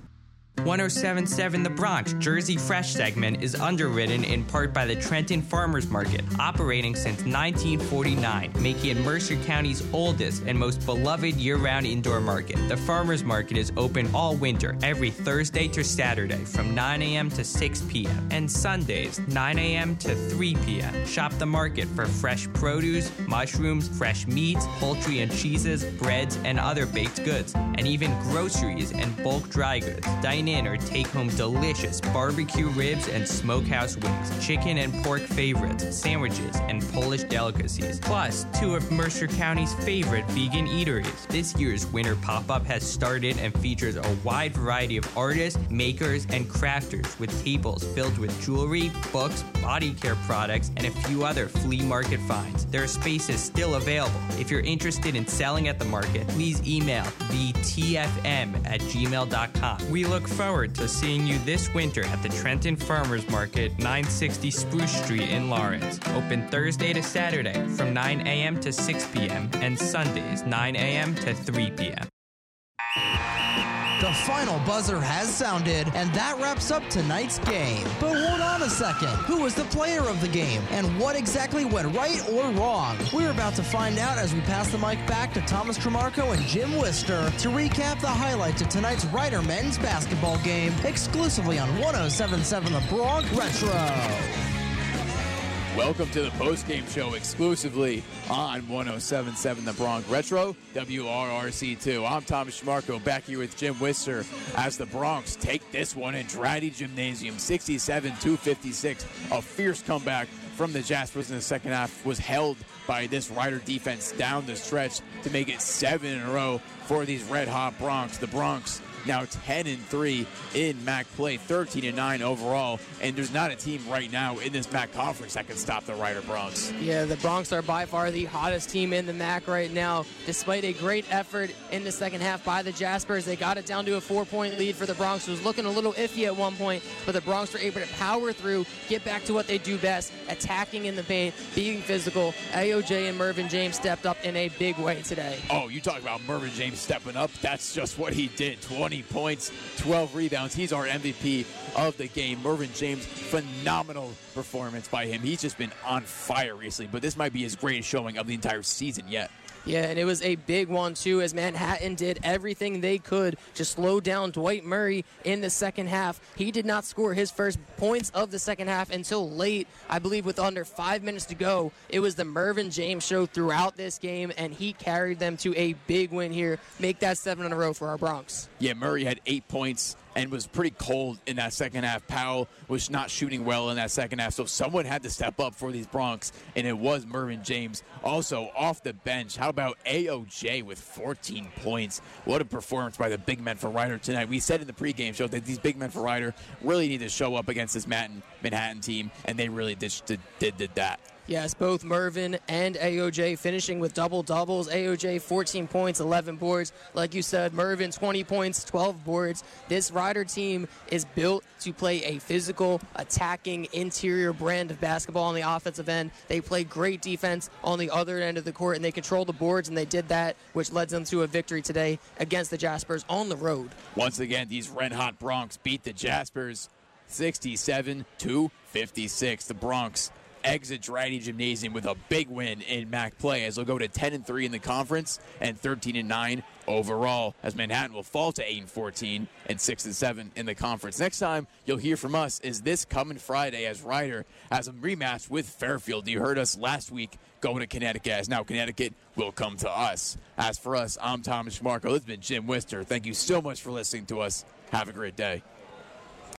1077 The Bronx Jersey Fresh segment is underwritten in part by the Trenton Farmers Market, operating since 1949, making it Mercer County's oldest and most beloved year round indoor market. The Farmers Market is open all winter, every Thursday to Saturday from 9 a.m. to 6 p.m., and Sundays 9 a.m. to 3 p.m. Shop the market for fresh produce, mushrooms, fresh meats, poultry and cheeses, breads, and other baked goods, and even groceries and bulk dry goods. Dine in or take home delicious barbecue ribs and smokehouse wings, chicken and pork favorites, sandwiches, and Polish delicacies. Plus, two of Mercer County's favorite vegan eateries. This year's winter pop up has started and features a wide variety of artists, makers, and crafters with tables filled with jewelry, books, body care products, and a few other flea market finds. There are spaces still available. If you're interested in selling at the market, please email thetfm at gmail.com. We look forward to seeing you this winter at the Trenton Farmers Market, 960 Spruce Street in Lawrence. Open Thursday to Saturday from 9 a.m. to 6 p.m. and Sundays 9 a.m. to 3 p.m. The final buzzer has sounded, and that wraps up tonight's game. But hold on a second. Who was the player of the game, and what exactly went right or wrong? We're about to find out as we pass the mic back to Thomas Trimarco and Jim Wister to recap the highlights of tonight's Rider men's basketball game exclusively on 1077 The Bronx Retro. Welcome to the postgame show exclusively on 1077 The Bronx Retro, WRRC2. I'm Thomas Trimarco back here with Jim Wister as the Broncs take this one in Draddy Gymnasium 67 256. A fierce comeback from the Jaspers in the second half was held by this Rider defense down the stretch to make it seven in a row for these red hot Broncs. The Broncs now 10 and 3 in MAAC play, 13 and 9 overall. And there's not a team right now in this MAAC conference that can stop the Rider Broncs. Yeah, the Broncs are by far the hottest team in the MAAC right now. Despite a great effort in the second half by the Jaspers, they got it down to a four point lead for the Broncs. It was looking a little iffy at one point, but the Broncs were able to power through, get back to what they do best, attacking in the paint, being physical. AOJ and Mervin James stepped up in a big way today. Oh, you talk about Mervin James stepping up. That's just what he did. 20 points, 12 rebounds. He's our MVP of the game. Mervin James, phenomenal performance by him. He's just been on fire recently, but this might be his greatest showing of the entire season yet. Yeah, and it was a big one, too, as Manhattan did everything they could to slow down Dwight Murray in the second half. He did not score his first points of the second half until late, I believe, with under five minutes to go. It was the Mervin James show throughout this game, and he carried them to a big win here. Make that seven in a row for our Broncs. Yeah, Murray had eight points and was pretty cold in that second half. Powell was not shooting well in that second half, so someone had to step up for these Broncs, and it was Mervin James. Also off the bench, how about AOJ with 14 points? What a performance by the big men for Rider tonight. We said in the pregame show that these big men for Rider really need to show up against this Manhattan team, and they really did, did, did that. Yes, both Mervin and AOJ finishing with double doubles. AOJ 14 points, 11 boards. Like you said, Mervin 20 points, 12 boards. This Rider team is built to play a physical, attacking, interior brand of basketball on the offensive end. They play great defense on the other end of the court, and they control the boards, and they did that, which led them to a victory today against the Jaspers on the road. Once again, these red hot Broncs beat the Jaspers 67 to 56. The Broncs exit Draddy Gymnasium with a big win in MAAC play as they'll go to 10 and 3 in the conference and 13 and 9 overall as Manhattan will fall to 8 and 14 and 6 and 7 in the conference. Next time you'll hear from us is this coming Friday as Rider has a rematch with Fairfield. You heard us last week going to Connecticut as now Connecticut will come to us. As for us, I'm Thomas. This has been Jim Wister. Thank you so much for listening to us. Have a great day.